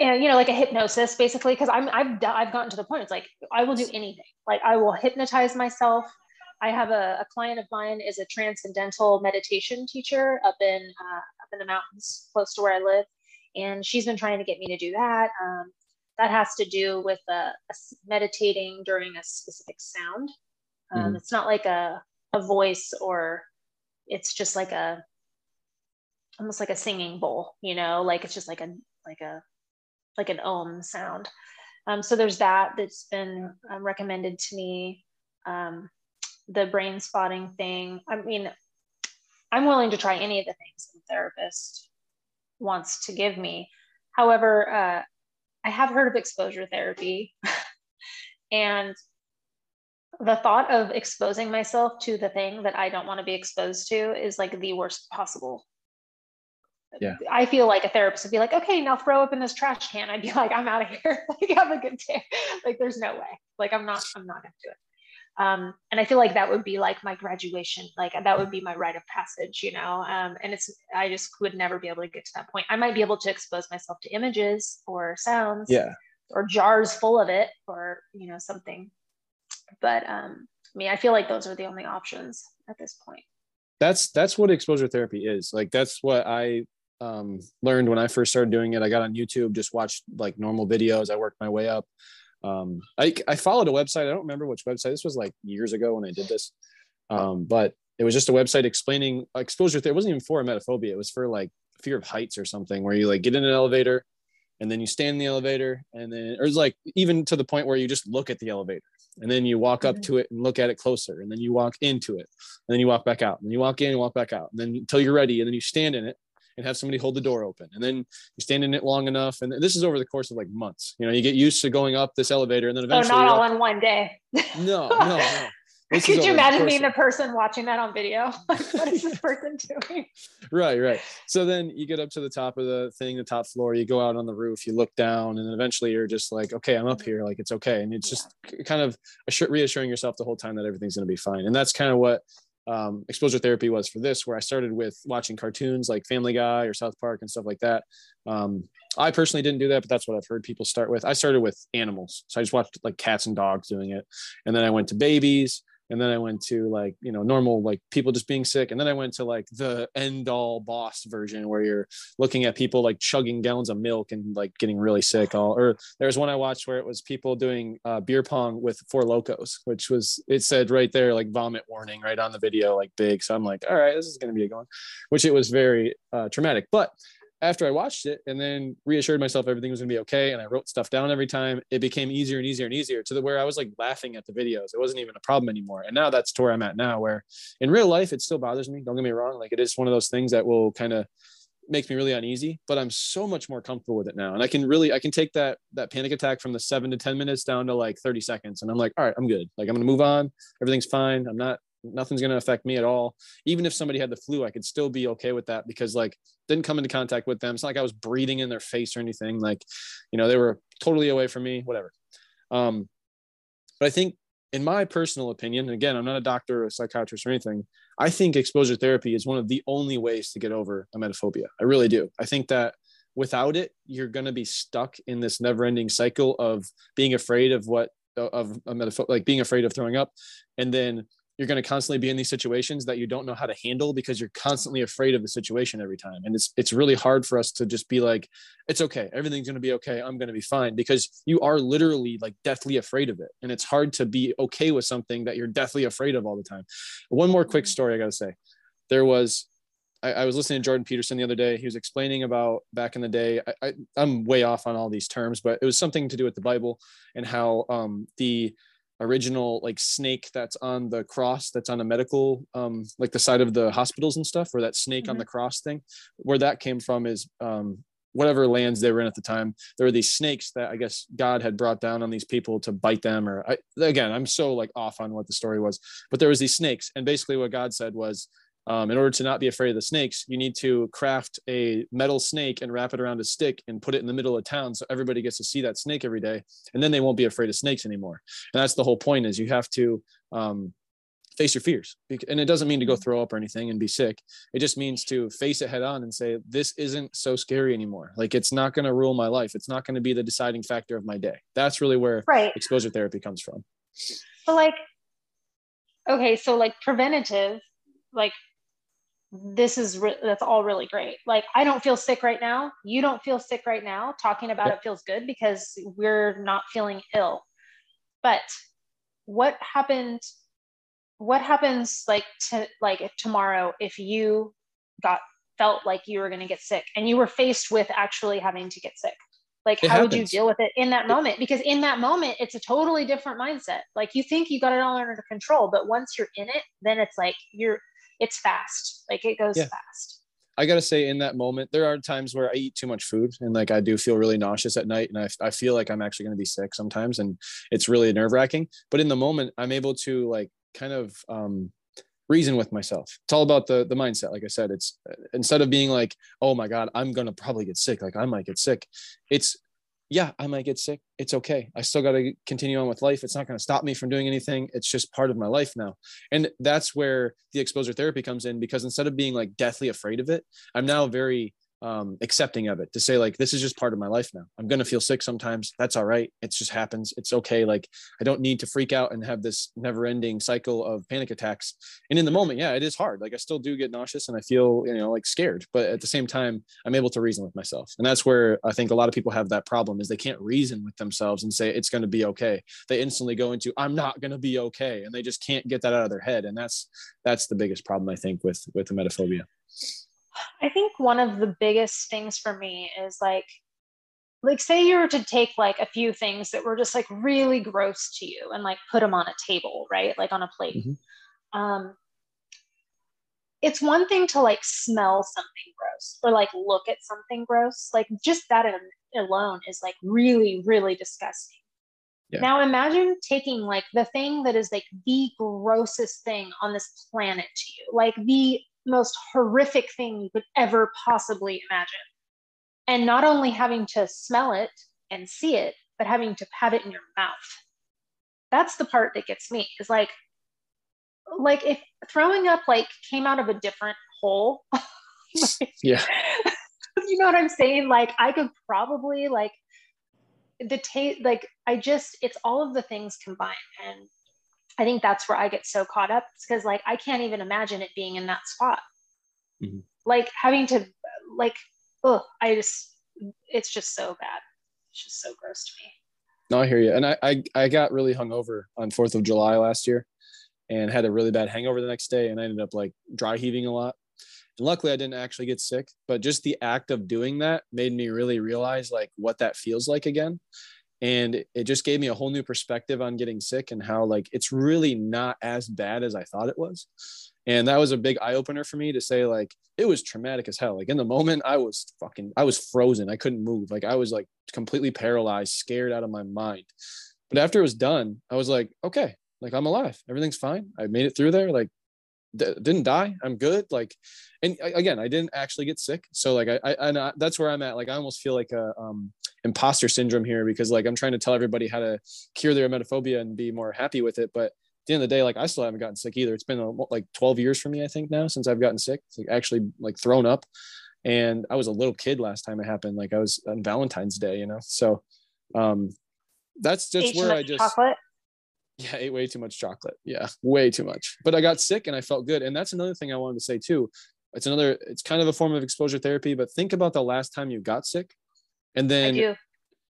S2: and you know like a hypnosis basically because i'm i've i've gotten to the point it's like i will do anything. Like i will hypnotize myself I have a, a, client of mine is a transcendental meditation teacher up in uh, up in the mountains close to where I live, and she's been trying to get me to do that. Um, that has to do with uh, meditating during a specific sound. Um, mm-hmm. It's not like a a voice or it's just like a almost like a singing bowl, you know, like it's just like a like a like an om sound. Um, so there's that that's been um, recommended to me. Um, the brain spotting thing. I mean, I'm willing to try any of the things the therapist wants to give me. However, uh, I have heard of exposure therapy, and the thought of exposing myself to the thing that I don't want to be exposed to is like the worst possible.
S3: Yeah.
S2: I feel like a therapist would be like, okay, now throw up in this trash can. I'd be like, I'm out of here. like, have a good day. like, there's no way. Like, I'm not, I'm not gonna do it. Um, and I feel like that would be like my graduation, like that would be my rite of passage, you know. Um, and it's I just would never be able to get to that point. I might be able to expose myself to images or sounds,
S3: Yeah.
S2: or jars full of it, or you know something. But um, I mean, I feel like those are the only options at this point.
S3: that's that's what exposure therapy is like that's what i um, learned when i first started doing it i got on youtube just watched like normal videos i worked my way up um, I, I followed a website i don't remember which website this was like years ago when i did this um, but it was just a website explaining exposure therapy it wasn't even for emetophobia it was for like fear of heights or something where you like get in an elevator and then you stand in the elevator and then or it's like even to the point where you just look at the elevator and then you walk up
S2: Mhm.
S3: to it and look at it closer and then you walk into it and then you walk back out and you walk in and walk back out and then until you're ready and then you stand in it and have somebody hold the door open and then you stand in it long enough and this is over the course of like months you know you get used to going up this elevator and then eventually.
S2: Oh,
S3: not
S2: all
S3: like,
S2: in one day.
S3: no no no This
S2: Could you imagine being the person watching that on video? Like, what is this person doing?
S3: right right so then you get up to the top of the thing the top floor you go out on the roof you look down and then eventually you're just like okay i'm up mm-hmm. here like it's okay and it's just kind of reassuring yourself the whole time that everything's going to be fine and that's kind of what um, exposure therapy was for this where i started with watching cartoons like family guy or south park and stuff like that. Um, i personally didn't do that but that's what i've heard people start with. I started with animals. So i just watched like cats and dogs doing it. And then i went to babies and then I went to like you know normal like people just being sick, and then I went to like the end all boss version where you're looking at people like chugging gallons of milk and like getting really sick. All or there's one I watched where it was people doing uh, beer pong with Four Lokos, which was it said right there like vomit warning right on the video like big. So I'm like, all right, this is gonna be a good which it was very uh, traumatic, but after I watched it and then reassured myself everything was gonna be okay, and I wrote stuff down every time, it became easier and easier and easier to the where I was like laughing at the videos. It wasn't even a problem anymore. And now that's to where I'm at now, where in real life it still bothers me. Don't get me wrong, like it is one of those things that will kind of makes me really uneasy, but I'm so much more comfortable with it now. And I can really I can take that that panic attack from the seven to 10 minutes down to like 30 seconds. And I'm like, all right, I'm good. Like I'm gonna move on. Everything's fine. I'm not nothing's going to affect me at all. Even if somebody had the flu i could still be okay with that because like didn't come into contact with them. It's not like i was breathing in their face or anything. Like you know they were totally away from me whatever. Um but i think in my personal opinion and again i'm not a doctor or a psychiatrist or anything i think exposure therapy is one of the only ways to get over emetophobia. I really do. I think that without it you're going to be stuck in this never ending cycle of being afraid of what of a metaphor like being afraid of throwing up and then you're going to constantly be in these situations that you don't know how to handle because you're constantly afraid of the situation every time. And it's it's really hard for us to just be like it's okay. Everything's going to be okay. I'm going to be fine. Because you are literally like deathly afraid of it. And it's hard to be okay with something that you're deathly afraid of all the time. One more quick story i got to say. There was I, I was listening to jordan peterson the other day. He was explaining about back in the day I, I, i'm way off on all these terms but it was something to do with the bible and how um, the original like snake that's on the cross that's on a medical um like the side of the hospitals and stuff where that snake on
S2: Mhm.
S3: the cross thing where that came from is um whatever lands they were in at the time there were these snakes that i guess god had brought down on these people to bite them or I, again i'm so like off on what the story was but there was these snakes and basically what god said was um, in order to not be afraid of the snakes, you need to craft a metal snake and wrap it around a stick and put it in the middle of town so everybody gets to see that snake every day, and then they won't be afraid of snakes anymore. And that's the whole point: is you have to um, face your fears, and it doesn't mean to go throw up or anything and be sick. It just means to face it head on and say, "This isn't so scary anymore. Like it's not going to rule my life. It's not going to be the deciding factor of my day." That's really where
S2: Right.
S3: exposure therapy comes from.
S2: But like, okay, so like preventative, like this is re- that's all really great. Like I don't feel sick right now. You don't feel sick right now. Talking about
S3: Yep.
S2: it feels good because we're not feeling ill. But what happened? What happens like to like if tomorrow if you got felt like you were going to get sick and you were faced with actually having to get sick? Like
S3: It
S2: how would you deal with it in that moment? Because in that moment it's a totally different mindset. Like you think you got it all under control, but once you're in it, then it's like you're it's fast. Like it goes
S3: Yeah.
S2: fast.
S3: I gotta say, in that moment, there are times where I eat too much food and like I do feel really nauseous at night, and I, I feel like I'm actually gonna be sick sometimes, and it's really nerve wracking. But in the moment, I'm able to like kind of um, reason with myself. It's all about the the mindset. Like I said, it's instead of being like, oh my god, I'm gonna probably get sick, like I might get sick. It's yeah, I might get sick. It's okay. I still got to continue on with life. It's not going to stop me from doing anything. It's just part of my life now. And that's where the exposure therapy comes in because instead of being like deathly afraid of it, I'm now very um, accepting of it to say like this is just part of my life now. I'm to feel sick sometimes. That's all right. It just happens. It's okay. Like i don't need to freak out and have this never ending cycle of panic attacks. And in the moment yeah it is hard. Like i still do get nauseous and i feel you know like scared but at the same time i'm able to reason with myself. And that's where i think a lot of people have that problem is they can't reason with themselves and say it's to be okay. They instantly go into i'm not to be okay. And they just can't get that out of their head. And that's that's the biggest problem i think with with emetophobia
S2: I think one of the biggest things for me is like, like say you were to take like a few things that were just like really gross to you and like put them on a table, right? Like on a plate. Mm-hmm. Um, it's one thing to like smell something gross or like look at something gross. Like just that alone is like really, really disgusting. Yeah. Now imagine taking like the thing that is like the grossest thing on this planet to you, like the most horrific thing you could ever possibly imagine. And not only having to smell it and see it, but having to have it in your mouth. That's the part that gets me is like, like if throwing up like came out of a different hole.
S3: like, yeah.
S2: You know what I'm saying? Like I could probably like the taste, like I just, it's all of the things combined. And I think that's where I get so caught up because like I can't even imagine it being in that spot. Mm-hmm. Like having to like oh I just it's just so bad. It's just so gross to me.
S3: No, I hear you. And I I, I got really hungover on Fourth of July last year and had a really bad hangover the next day and I ended up like dry heaving a lot. And luckily I didn't actually get sick, but just the act of doing that made me really realize like what that feels like again and it just gave me a whole new perspective on getting sick and how like it's really not as bad as i thought it was. And that was a big eye opener for me to say like it was traumatic as hell. Like in the moment i was fucking i was frozen. I couldn't move. Like i was like completely paralyzed scared out of my mind. But after it was done i was like okay like i'm alive. Everything's fine. I made it through there. Like d- didn't die. I'm good. Like and again i didn't actually get sick. So like i, I and I, that's where i'm at. Like i almost feel like a um imposter syndrome here because like i'm trying to tell everybody how to cure their emetophobia and be more happy with it. But at the end of the day like i still haven't gotten sick either. It's been a, like 12 years for me i think now since i've gotten sick it's like actually like thrown up. And i was a little kid last time it happened. Like i was on valentine's day you know? So um that's just where i just chocolate yeah, I ate way too much chocolate. Yeah, way too much. But I got sick and I felt good. And that's another thing I wanted to say too. It's another, it's kind of a form of exposure therapy, but think about the last time you got sick. And then,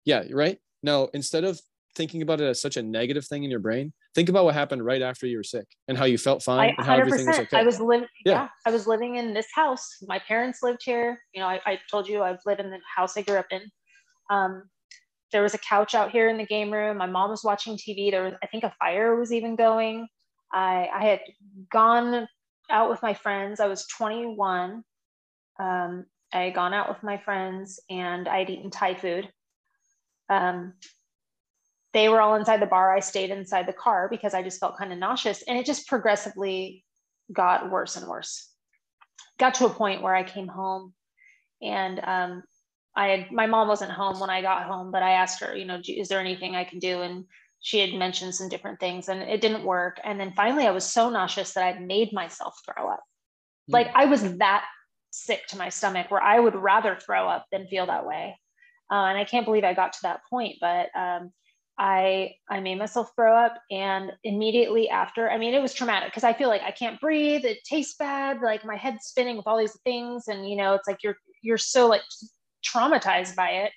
S3: yeah, right. Now, instead of thinking about it as such a negative thing in your brain, think about what happened right after you were sick and how you felt fine I, and how everything was okay.
S2: I was living, yeah. yeah. I was living in this house. My parents lived here. You know, I, I told you I've lived in the house I grew up in. Um, there was a couch out here in the game room. My mom was watching TV. There was, I think, a fire was even going. I, I had gone out with my friends. I was 21. Um, I had gone out with my friends and I had eaten Thai food. Um, they were all inside the bar. I stayed inside the car because I just felt kind of nauseous. And it just progressively got worse and worse. Got to a point where I came home and um, I had my mom wasn't home when I got home, but I asked her, you know, is there anything I can do? And she had mentioned some different things and it didn't work. And then finally I was so nauseous that I made myself throw up. Mm. Like I was that sick to my stomach where I would rather throw up than feel that way. Uh, and I can't believe I got to that point, but um, I I made myself throw up, and immediately after, I mean, it was traumatic because I feel like I can't breathe. It tastes bad, like my head's spinning with all these things, and you know, it's like you're you're so like traumatized by it.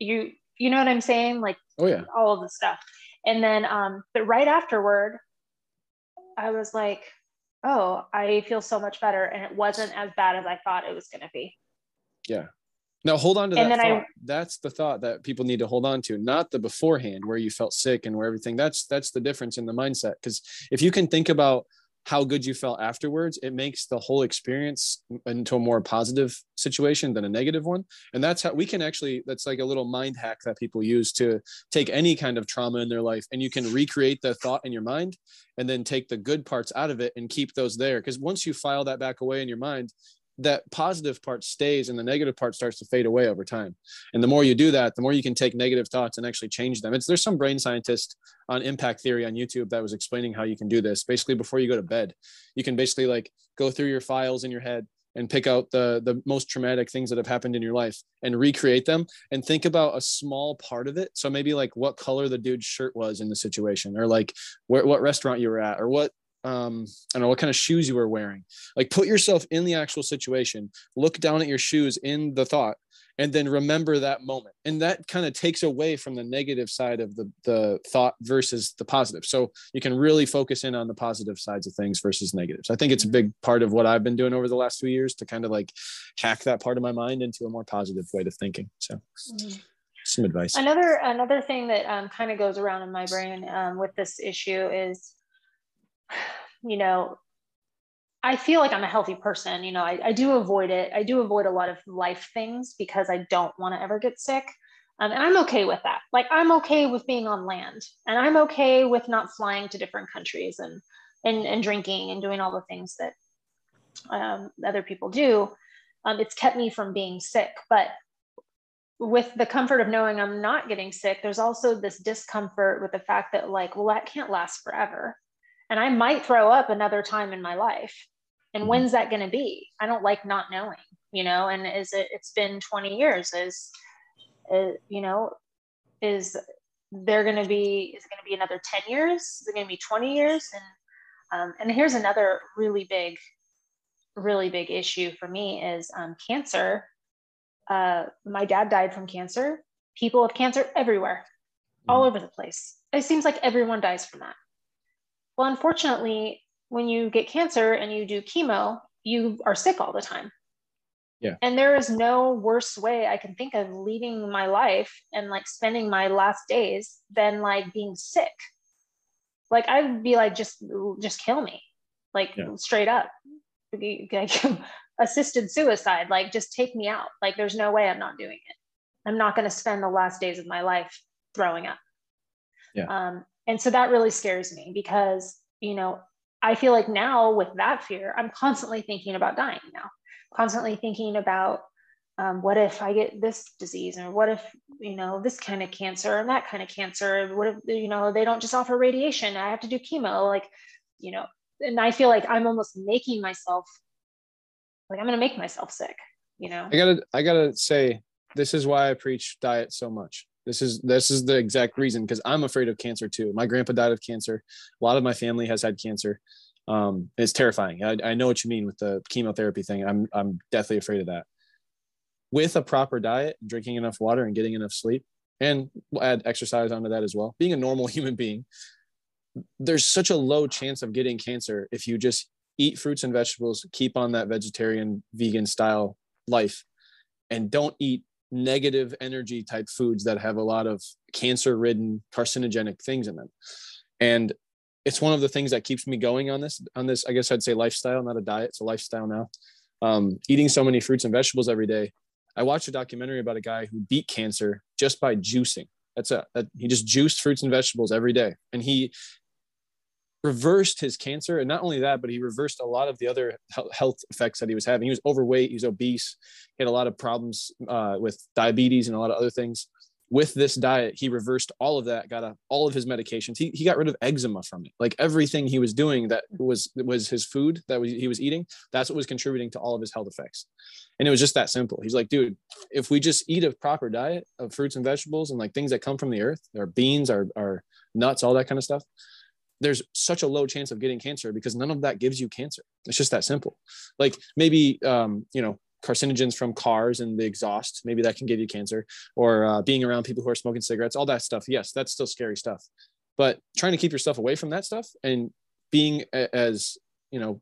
S2: You you know what i'm saying? Like
S3: oh yeah.
S2: all of the stuff. And then um but right afterward i was like oh i feel so much better. And it wasn't as bad as i thought it was going to be.
S3: Yeah. Now hold on to and that thought. I, that's the thought that people need to hold on to, not the beforehand where you felt sick and where everything. That's that's the difference in the mindset. Because if you can think about how good you felt afterwards, it makes the whole experience into a more positive situation than a negative one. And that's how we can actually, that's like a little mind hack that people use to take any kind of trauma in their life and you can recreate the thought in your mind and then take the good parts out of it and keep those there. Because once you file that back away in your mind, that positive part stays and the negative part starts to fade away over time. And the more you do that, the more you can take negative thoughts and actually change them. It's there's some brain scientist on impact theory on YouTube that was explaining how you can do this. Basically, before you go to bed, you can basically like go through your files in your head and pick out the the most traumatic things that have happened in your life and recreate them and think about a small part of it so maybe like what color the dude's shirt was in the situation or like where, what restaurant you were at or what um i don't know what kind of shoes you were wearing. Like put yourself in the actual situation look down at your shoes in the thought and then remember that moment. And that kind of takes away from the negative side of the the thought versus the positive. So you can really focus in on the positive sides of things versus negatives. I think it's a big part of what i've been doing over the last two years to kind of like hack that part of my mind into a more positive way of thinking. So
S2: Mm-hmm.
S3: some advice.
S2: Another another thing that um, kind of goes around in my brain um, with this issue is, you know, I feel like I'm a healthy person. You know, I, I do avoid it. I do avoid a lot of life things because I don't want to ever get sick. Um, and I'm okay with that. Like I'm okay with being on land, and I'm okay with not flying to different countries and and and drinking and doing all the things that um, other people do. Um, it's kept me from being sick, but with the comfort of knowing I'm not getting sick, there's also this discomfort with the fact that, like, well, that can't last forever. And I might throw up another time in my life. And when's that going to be? I don't like not knowing, you know, and is it, it's been 20 years is, uh, you know, is there going to be, is it going to be another 10 years? Is it going to be 20 years? And, um, and here's another really big, really big issue for me is um, cancer uh, my dad died from cancer. People have cancer everywhere, all over the place. It seems like everyone dies from that. Well, unfortunately, when you get cancer and you do chemo, you are sick all the time.
S3: Yeah.
S2: And there is no worse way I can think of leading my life and like spending my last days than like being sick. Like I'd be like, just just kill me, like
S3: Yeah.
S2: straight up. Like, assisted suicide like just take me out like there's no way i'm not doing it i'm not going to spend the last days of my life throwing up
S3: Yeah.
S2: um, and so that really scares me because you know i feel like now with that fear i'm constantly thinking about dying now constantly thinking about um, what if i get this disease or what if you know this kind of cancer and that kind of cancer what if you know they don't just offer radiation i have to do chemo like you know and i feel like i'm almost making myself like I'm gonna make myself sick, you know.
S3: I gotta I gotta say this is why I preach diet so much. This is this is the exact reason because I'm afraid of cancer too. My grandpa died of cancer. A lot of my family has had cancer. Um, it's terrifying. I, I know what you mean with the chemotherapy thing. I'm I'm deathly afraid of that. With a proper diet, drinking enough water, and getting enough sleep, and we'll add exercise onto that as well. Being a normal human being, there's such a low chance of getting cancer if you just eat fruits and vegetables, keep on that vegetarian, vegan style life, and don't eat negative energy type foods that have a lot of cancer ridden, carcinogenic things in them. And it's one of the things that keeps me going on this, on this, I guess I'd say lifestyle, not a diet, it's a lifestyle now. Um, eating so many fruits and vegetables every day. I watched a documentary about a guy who beat cancer just by juicing. That's a, that he just juiced fruits and vegetables every day. And he reversed his cancer. And not only that but he reversed a lot of the other health effects that he was having. He was overweight he was obese he had a lot of problems uh, with diabetes and a lot of other things. With this diet he reversed all of that got a, all of his medications. He, he got rid of eczema from it. Like everything he was doing that was was his food that he was eating that's what was contributing to all of his health effects. And it was just that simple. He's like dude if we just eat a proper diet of fruits and vegetables and like things that come from the earth our beans our, our nuts all that kind of stuff there's such a low chance of getting cancer because none of that gives you cancer. It's just that simple. Like maybe um, you know carcinogens from cars and the exhaust, maybe that can give you cancer, or uh, being around people who are smoking cigarettes, all that stuff. Yes, that's still scary stuff. But trying to keep yourself away from that stuff and being as you know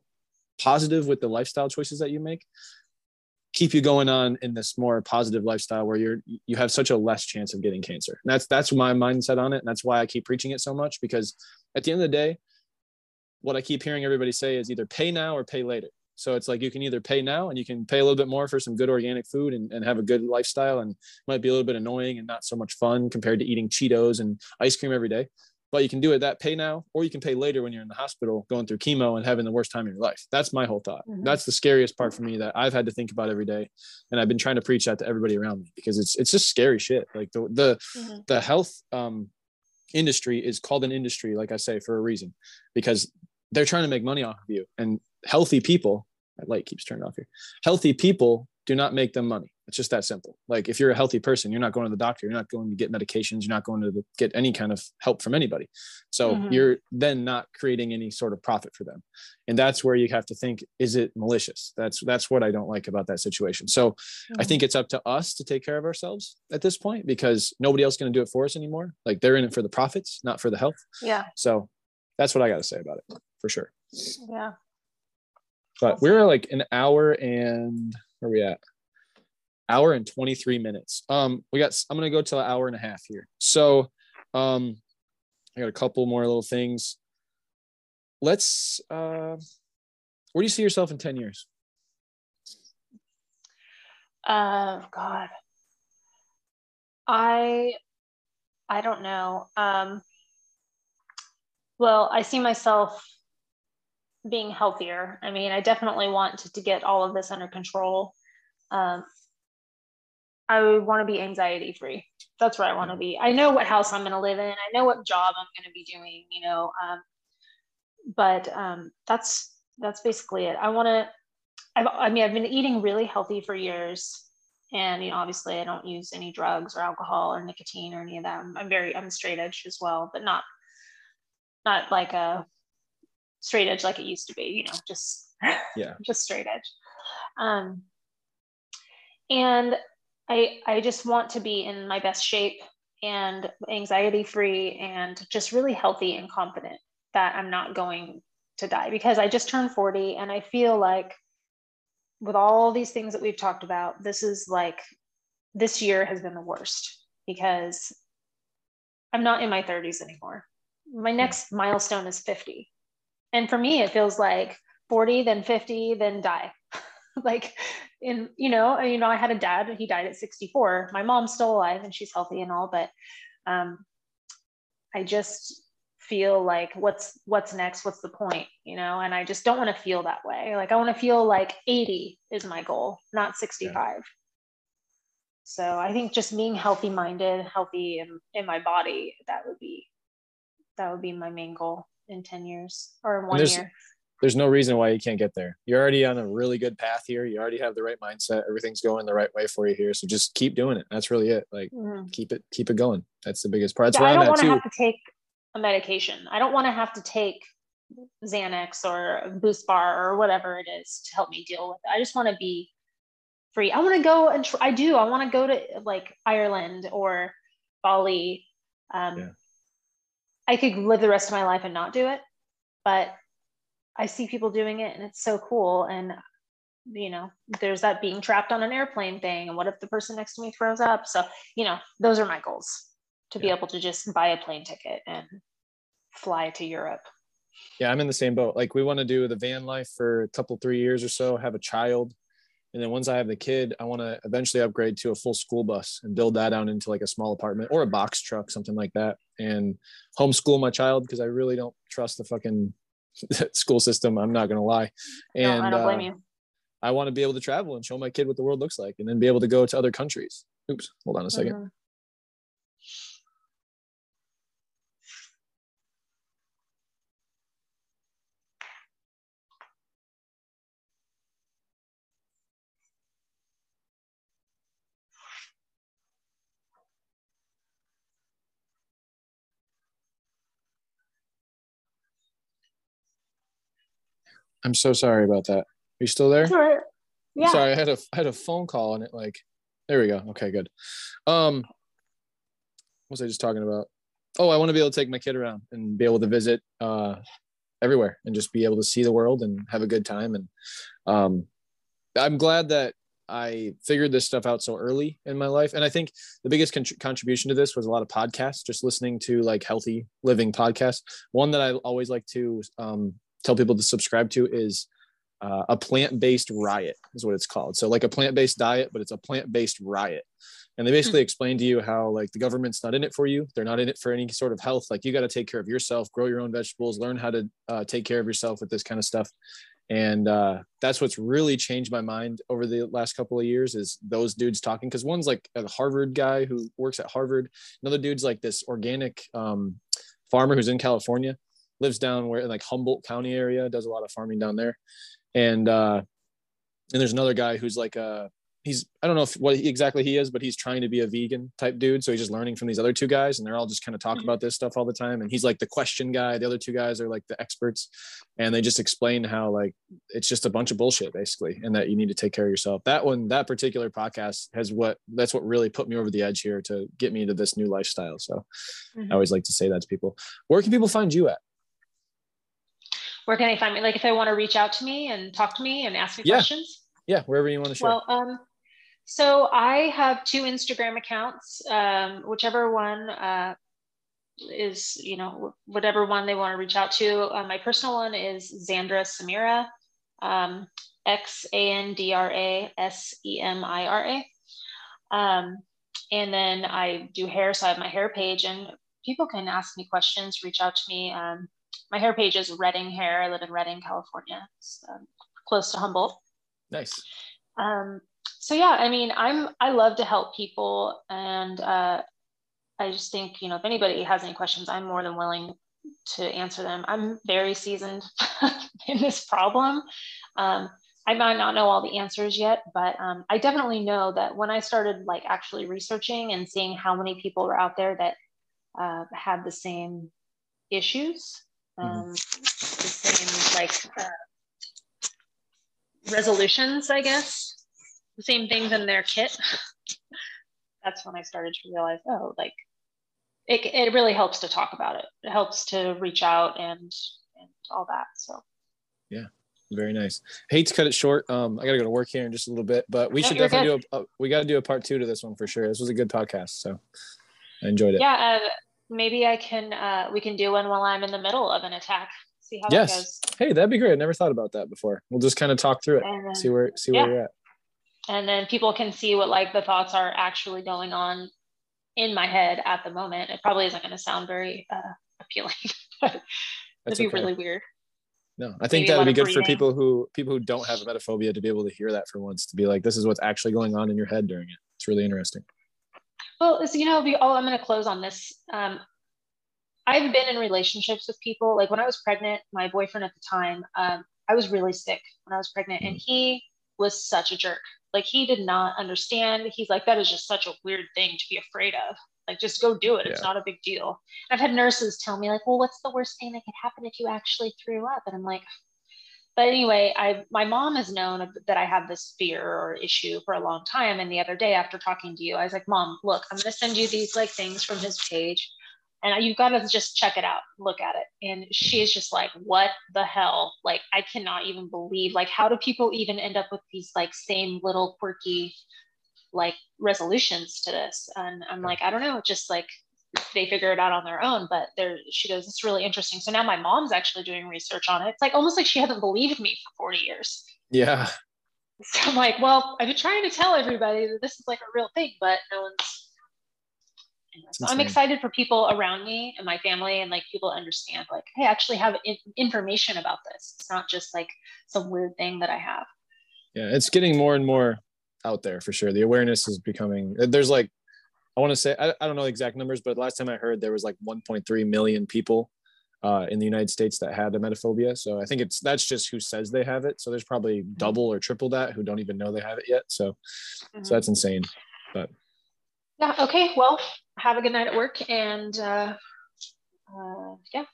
S3: positive with the lifestyle choices that you make keep you going on in this more positive lifestyle where you're you have such a less chance of getting cancer. And that's that's my mindset on it, and that's why I keep preaching it so much because at the end of the day, what I keep hearing everybody say is either pay now or pay later. So it's like you can either pay now and you can pay a little bit more for some good organic food and, and have a good lifestyle and might be a little bit annoying and not so much fun compared to eating Cheetos and ice cream every day. But you can do it that pay now, or you can pay later when you're in the hospital going through chemo and having the worst time of your life. That's my whole thought.
S2: Mhm.
S3: That's the scariest part for me that I've had to think about every day, and I've been trying to preach that to everybody around me because it's it's just scary shit. Like the the
S2: Mhm.
S3: the health um, industry is called an industry, like I say, for a reason, because they're trying to make money off of you, and healthy people. That light keeps turning off here. Healthy people do not make them money. It's just that simple. Like if you're a healthy person, you're not going to the doctor, you're not going to get medications, you're not going to get any kind of help from anybody. So
S2: Mhm.
S3: you're then not creating any sort of profit for them. And that's where you have to think, is it malicious? That's that's what I don't like about that situation. So I think it's up to us to take care of ourselves at this point because nobody else going to do it for us anymore. Like they're in it for the profits, not for the health.
S2: Yeah.
S3: So that's what I got to say about it for sure.
S2: Yeah.
S3: But we're like an hour and where are we at? Hour and 23 minutes. Um, we got I'm gonna go to an hour and a half here. So um I got a couple more little things. Let's uh where do you see yourself in 10 years?
S2: Uh, God. I I don't know. Um, well, I see myself being healthier. I mean, I definitely want to, to get all of this under control. Um, I want to be anxiety free. That's where I want to be. I know what house I'm going to live in. I know what job I'm going to be doing. You know, um, but um, that's that's basically it. I want to. I've, I mean, I've been eating really healthy for years, and you know, obviously, I don't use any drugs or alcohol or nicotine or any of that. I'm, I'm very, I'm straight edge as well, but not, not like a straight edge like it used to be. You know, just
S3: Yeah.
S2: just straight edge. Um, and I, I just want to be in my best shape and anxiety free and just really healthy and confident that I'm not going to die because I just turned 40 and I feel like with all these things that we've talked about, this is like this year has been the worst because I'm not in my 30s anymore. My hmm. next milestone is 50. And for me, it feels like 40, then 50, then die. like in, you know, you know, I had a dad, he died at 64. My mom's still alive and she's healthy and all, but um, I just feel like what's what's next? What's the point you know? And i just don't want to feel that way. Like i want to feel like 80 is my goal not 65 so i think just being healthy minded healthy in, in my body that would be that would be my main goal in 10 years or in one year
S3: There's no reason why you can't get there. You're already on a really good path here. You already have the right mindset. Everything's going the right way for you here. So just keep doing it. That's really it. Like
S2: Mhm.
S3: keep it, keep it going. That's the biggest part. That's
S2: Yeah,
S3: where
S2: I don't want to have to take a medication. I don't want to have to take Xanax or BuSpar or whatever it is to help me deal with it. I just want to be free. I want to go and tr- I do. I want to go to like Ireland or Bali. Um,
S3: Yeah.
S2: I could live the rest of my life and not do it, but I see people doing it and it's so cool. And you know, there's that being trapped on an airplane thing. And what if the person next to me throws up? So, you know, those are my goals to be able to just buy a plane ticket and fly to Europe.
S3: Yeah, I'm in the same boat. Like we want to do the van life for a couple, three years or so, have a child. And then once I have the kid, I want to eventually upgrade to a full school bus and build that out into like a small apartment or a box truck, something like that. And homeschool my child because I really don't trust the fucking school system. I'm not gonna lie. And
S2: no, I don't blame
S3: uh,
S2: you.
S3: I want to be able to travel and show my kid what the world looks like and then be able to go to other countries. Oops, hold on a 2nd I'm so sorry about that. Are you still there?
S2: Right. Yeah.
S3: Sorry, I had a I had a phone call and it like there we go. Okay, good. Um what was I just talking about? Oh, I want to be able to take my kid around and be able to visit uh everywhere and just be able to see the world and have a good time and um I'm glad that I figured this stuff out so early in my life and I think the biggest con- contribution to this was a lot of podcasts just listening to like healthy living podcasts. One that I always like to um tell people to subscribe to is uh, a plant-based riot is what it's called. So like a plant-based diet, but it's a plant-based riot. And they basically explain to you how like the government's not in it for you. They're not in it for any sort of health. Like you got to take care of yourself, grow your own vegetables, learn how to uh, take care of yourself with this kind of stuff. And uh, that's what's really changed my mind over the last couple of years is those dudes talking. Cause one's like a Harvard guy who works at Harvard. Another dude's like this organic um, farmer who's in California, lives down where in like Humboldt County area, does a lot of farming down there and uh and there's another guy who's like a he's I don't know if what he, exactly he is, but he's trying to be a vegan type dude. So he's just learning from these other two guys, and they're all just kind of talk
S2: Mhm.
S3: about this stuff all the time. And he's like the question guy. The other two guys are like the experts, and they just explain how like it's just a bunch of bullshit basically, and that you need to take care of yourself. That one, that particular podcast has what that's what really put me over the edge here to get me into this new lifestyle. So
S2: Mhm.
S3: I always like to say that to people. Where can people find you at?
S2: Where can they find me? Like if they want to reach out to me and talk to me and ask me
S3: Yeah.
S2: questions.
S3: Yeah, wherever you want to share.
S2: Well, um, so I have two Instagram accounts. Um, whichever one uh, is, you know, whatever one they want to reach out to. Uh, my personal one is Xandra Semira, um, X A N D R A S E M I R A. Um, and then I do hair, so I have my hair page, and people can ask me questions, reach out to me. Um, my hair page is Redding Hair. I live in Redding, California, um, close to Humboldt
S3: nice.
S2: um, so yeah i mean i'm i love to help people and uh, i just think you know if anybody has any questions i'm more than willing to answer them i'm very seasoned in this problem um, i might not know all the answers yet but um, i definitely know that when i started like actually researching and seeing how many people were out there that uh, had the same issues um, the same like uh, resolutions, I guess, the same things in their kit. That's when I started to realize, oh, like it, it really helps to talk about it. It helps to reach out and and all that. So yeah.
S3: Very nice. Hate to cut it short. Um, I gotta go to work here in just a little bit, but we
S2: No,
S3: should definitely do a, a. We got to do a part two to this one for sure. This was a good podcast, so I enjoyed it.
S2: yeah, uh, maybe I can uh, we can do one while I'm in the middle of an attack. See how
S3: Yes.
S2: that goes.
S3: Hey, that'd be great. I never thought about that before. We'll just kind of talk through it,
S2: then,
S3: see where see where
S2: yeah.
S3: you're at.
S2: and then people can see what like the thoughts are actually going on in my head at the moment. It probably isn't going to sound very uh, appealing, but it'd
S3: That's
S2: be
S3: okay.
S2: really weird.
S3: No, I think
S2: maybe
S3: that would be good for people who people who don't have emetophobia to be able to hear that for once. To be like, this is what's actually going on in your head during it. It's really interesting.
S2: Well, it's, you know, oh, I'm going to close on this. Um, I've been in relationships with people. Like when I was pregnant, my boyfriend at the time, um, I was really sick when I was pregnant, and he was such a jerk. Like he did not understand. He's like, that is just such a weird thing to be afraid of. Like just go do it. It's not a big deal. I've had nurses tell me like, well, what's the worst thing that could happen if you actually threw up? And I'm like, but anyway, I my mom has known that I have this fear or issue for a long time. And the other day, after talking to you, I was like, "Mom, look, I'm going to send you these like things from his page, and you've got to just check it out, look at it." And she's just like, "What the hell? Like, I cannot even believe. Like, how do people even end up with these like same little quirky like resolutions to this?" And I'm like, "I don't know. Just like." They figure it out on their own but there she goes it's really interesting so now my mom's actually doing research on it it's like almost like she hasn't believed me for 40 years
S3: Yeah,
S2: so i'm like well i've been trying to tell everybody that this is like a real thing but no one's so i'm excited for people around me and my family and like people understand like hey i actually have in- information about this it's not just like some weird thing that i have
S3: yeah. It's getting more and more out there for sure. The awareness is becoming. There's like, I want to say, I, I don't know the exact numbers, but last time I heard there was like 1.3 million people uh, in the United States that had emetophobia. So I think it's that's just who says they have it. So there's probably double or triple that who don't even know they have it yet. So
S2: Mhm.
S3: so that's insane.
S2: But yeah okay well have a good night at work and uh, uh yeah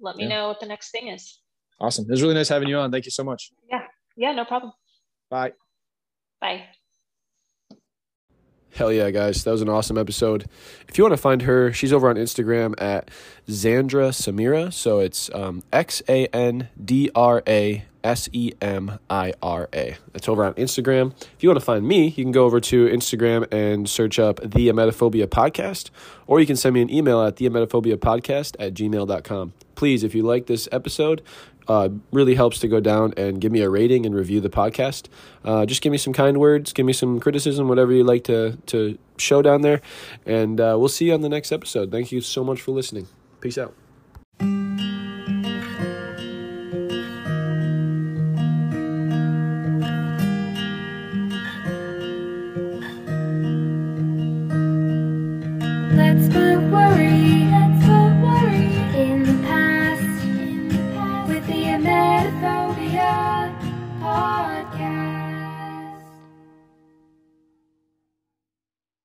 S2: let me
S3: Yeah.
S2: know what the next thing is
S3: Awesome. It was really nice having you on. Thank you so much.
S2: Yeah. Yeah no problem
S3: Bye.
S2: bye
S1: Hell yeah, guys. That was an awesome episode. If you want to find her, she's over on Instagram at Xandra Semira. So it's um, X A N D R A S E M I R A. That's over on Instagram. If you want to find me, you can go over to Instagram and search up the Emetophobia Podcast, or you can send me an email at the Emetophobia Podcast at gmail.com. Please, if you like this episode, uh, really helps to go down and give me a rating and review the podcast. Uh, just give me some kind words, give me some criticism, whatever you like to, to show down there. And uh, we'll see you on the next episode. Thank you so much for listening. Peace out.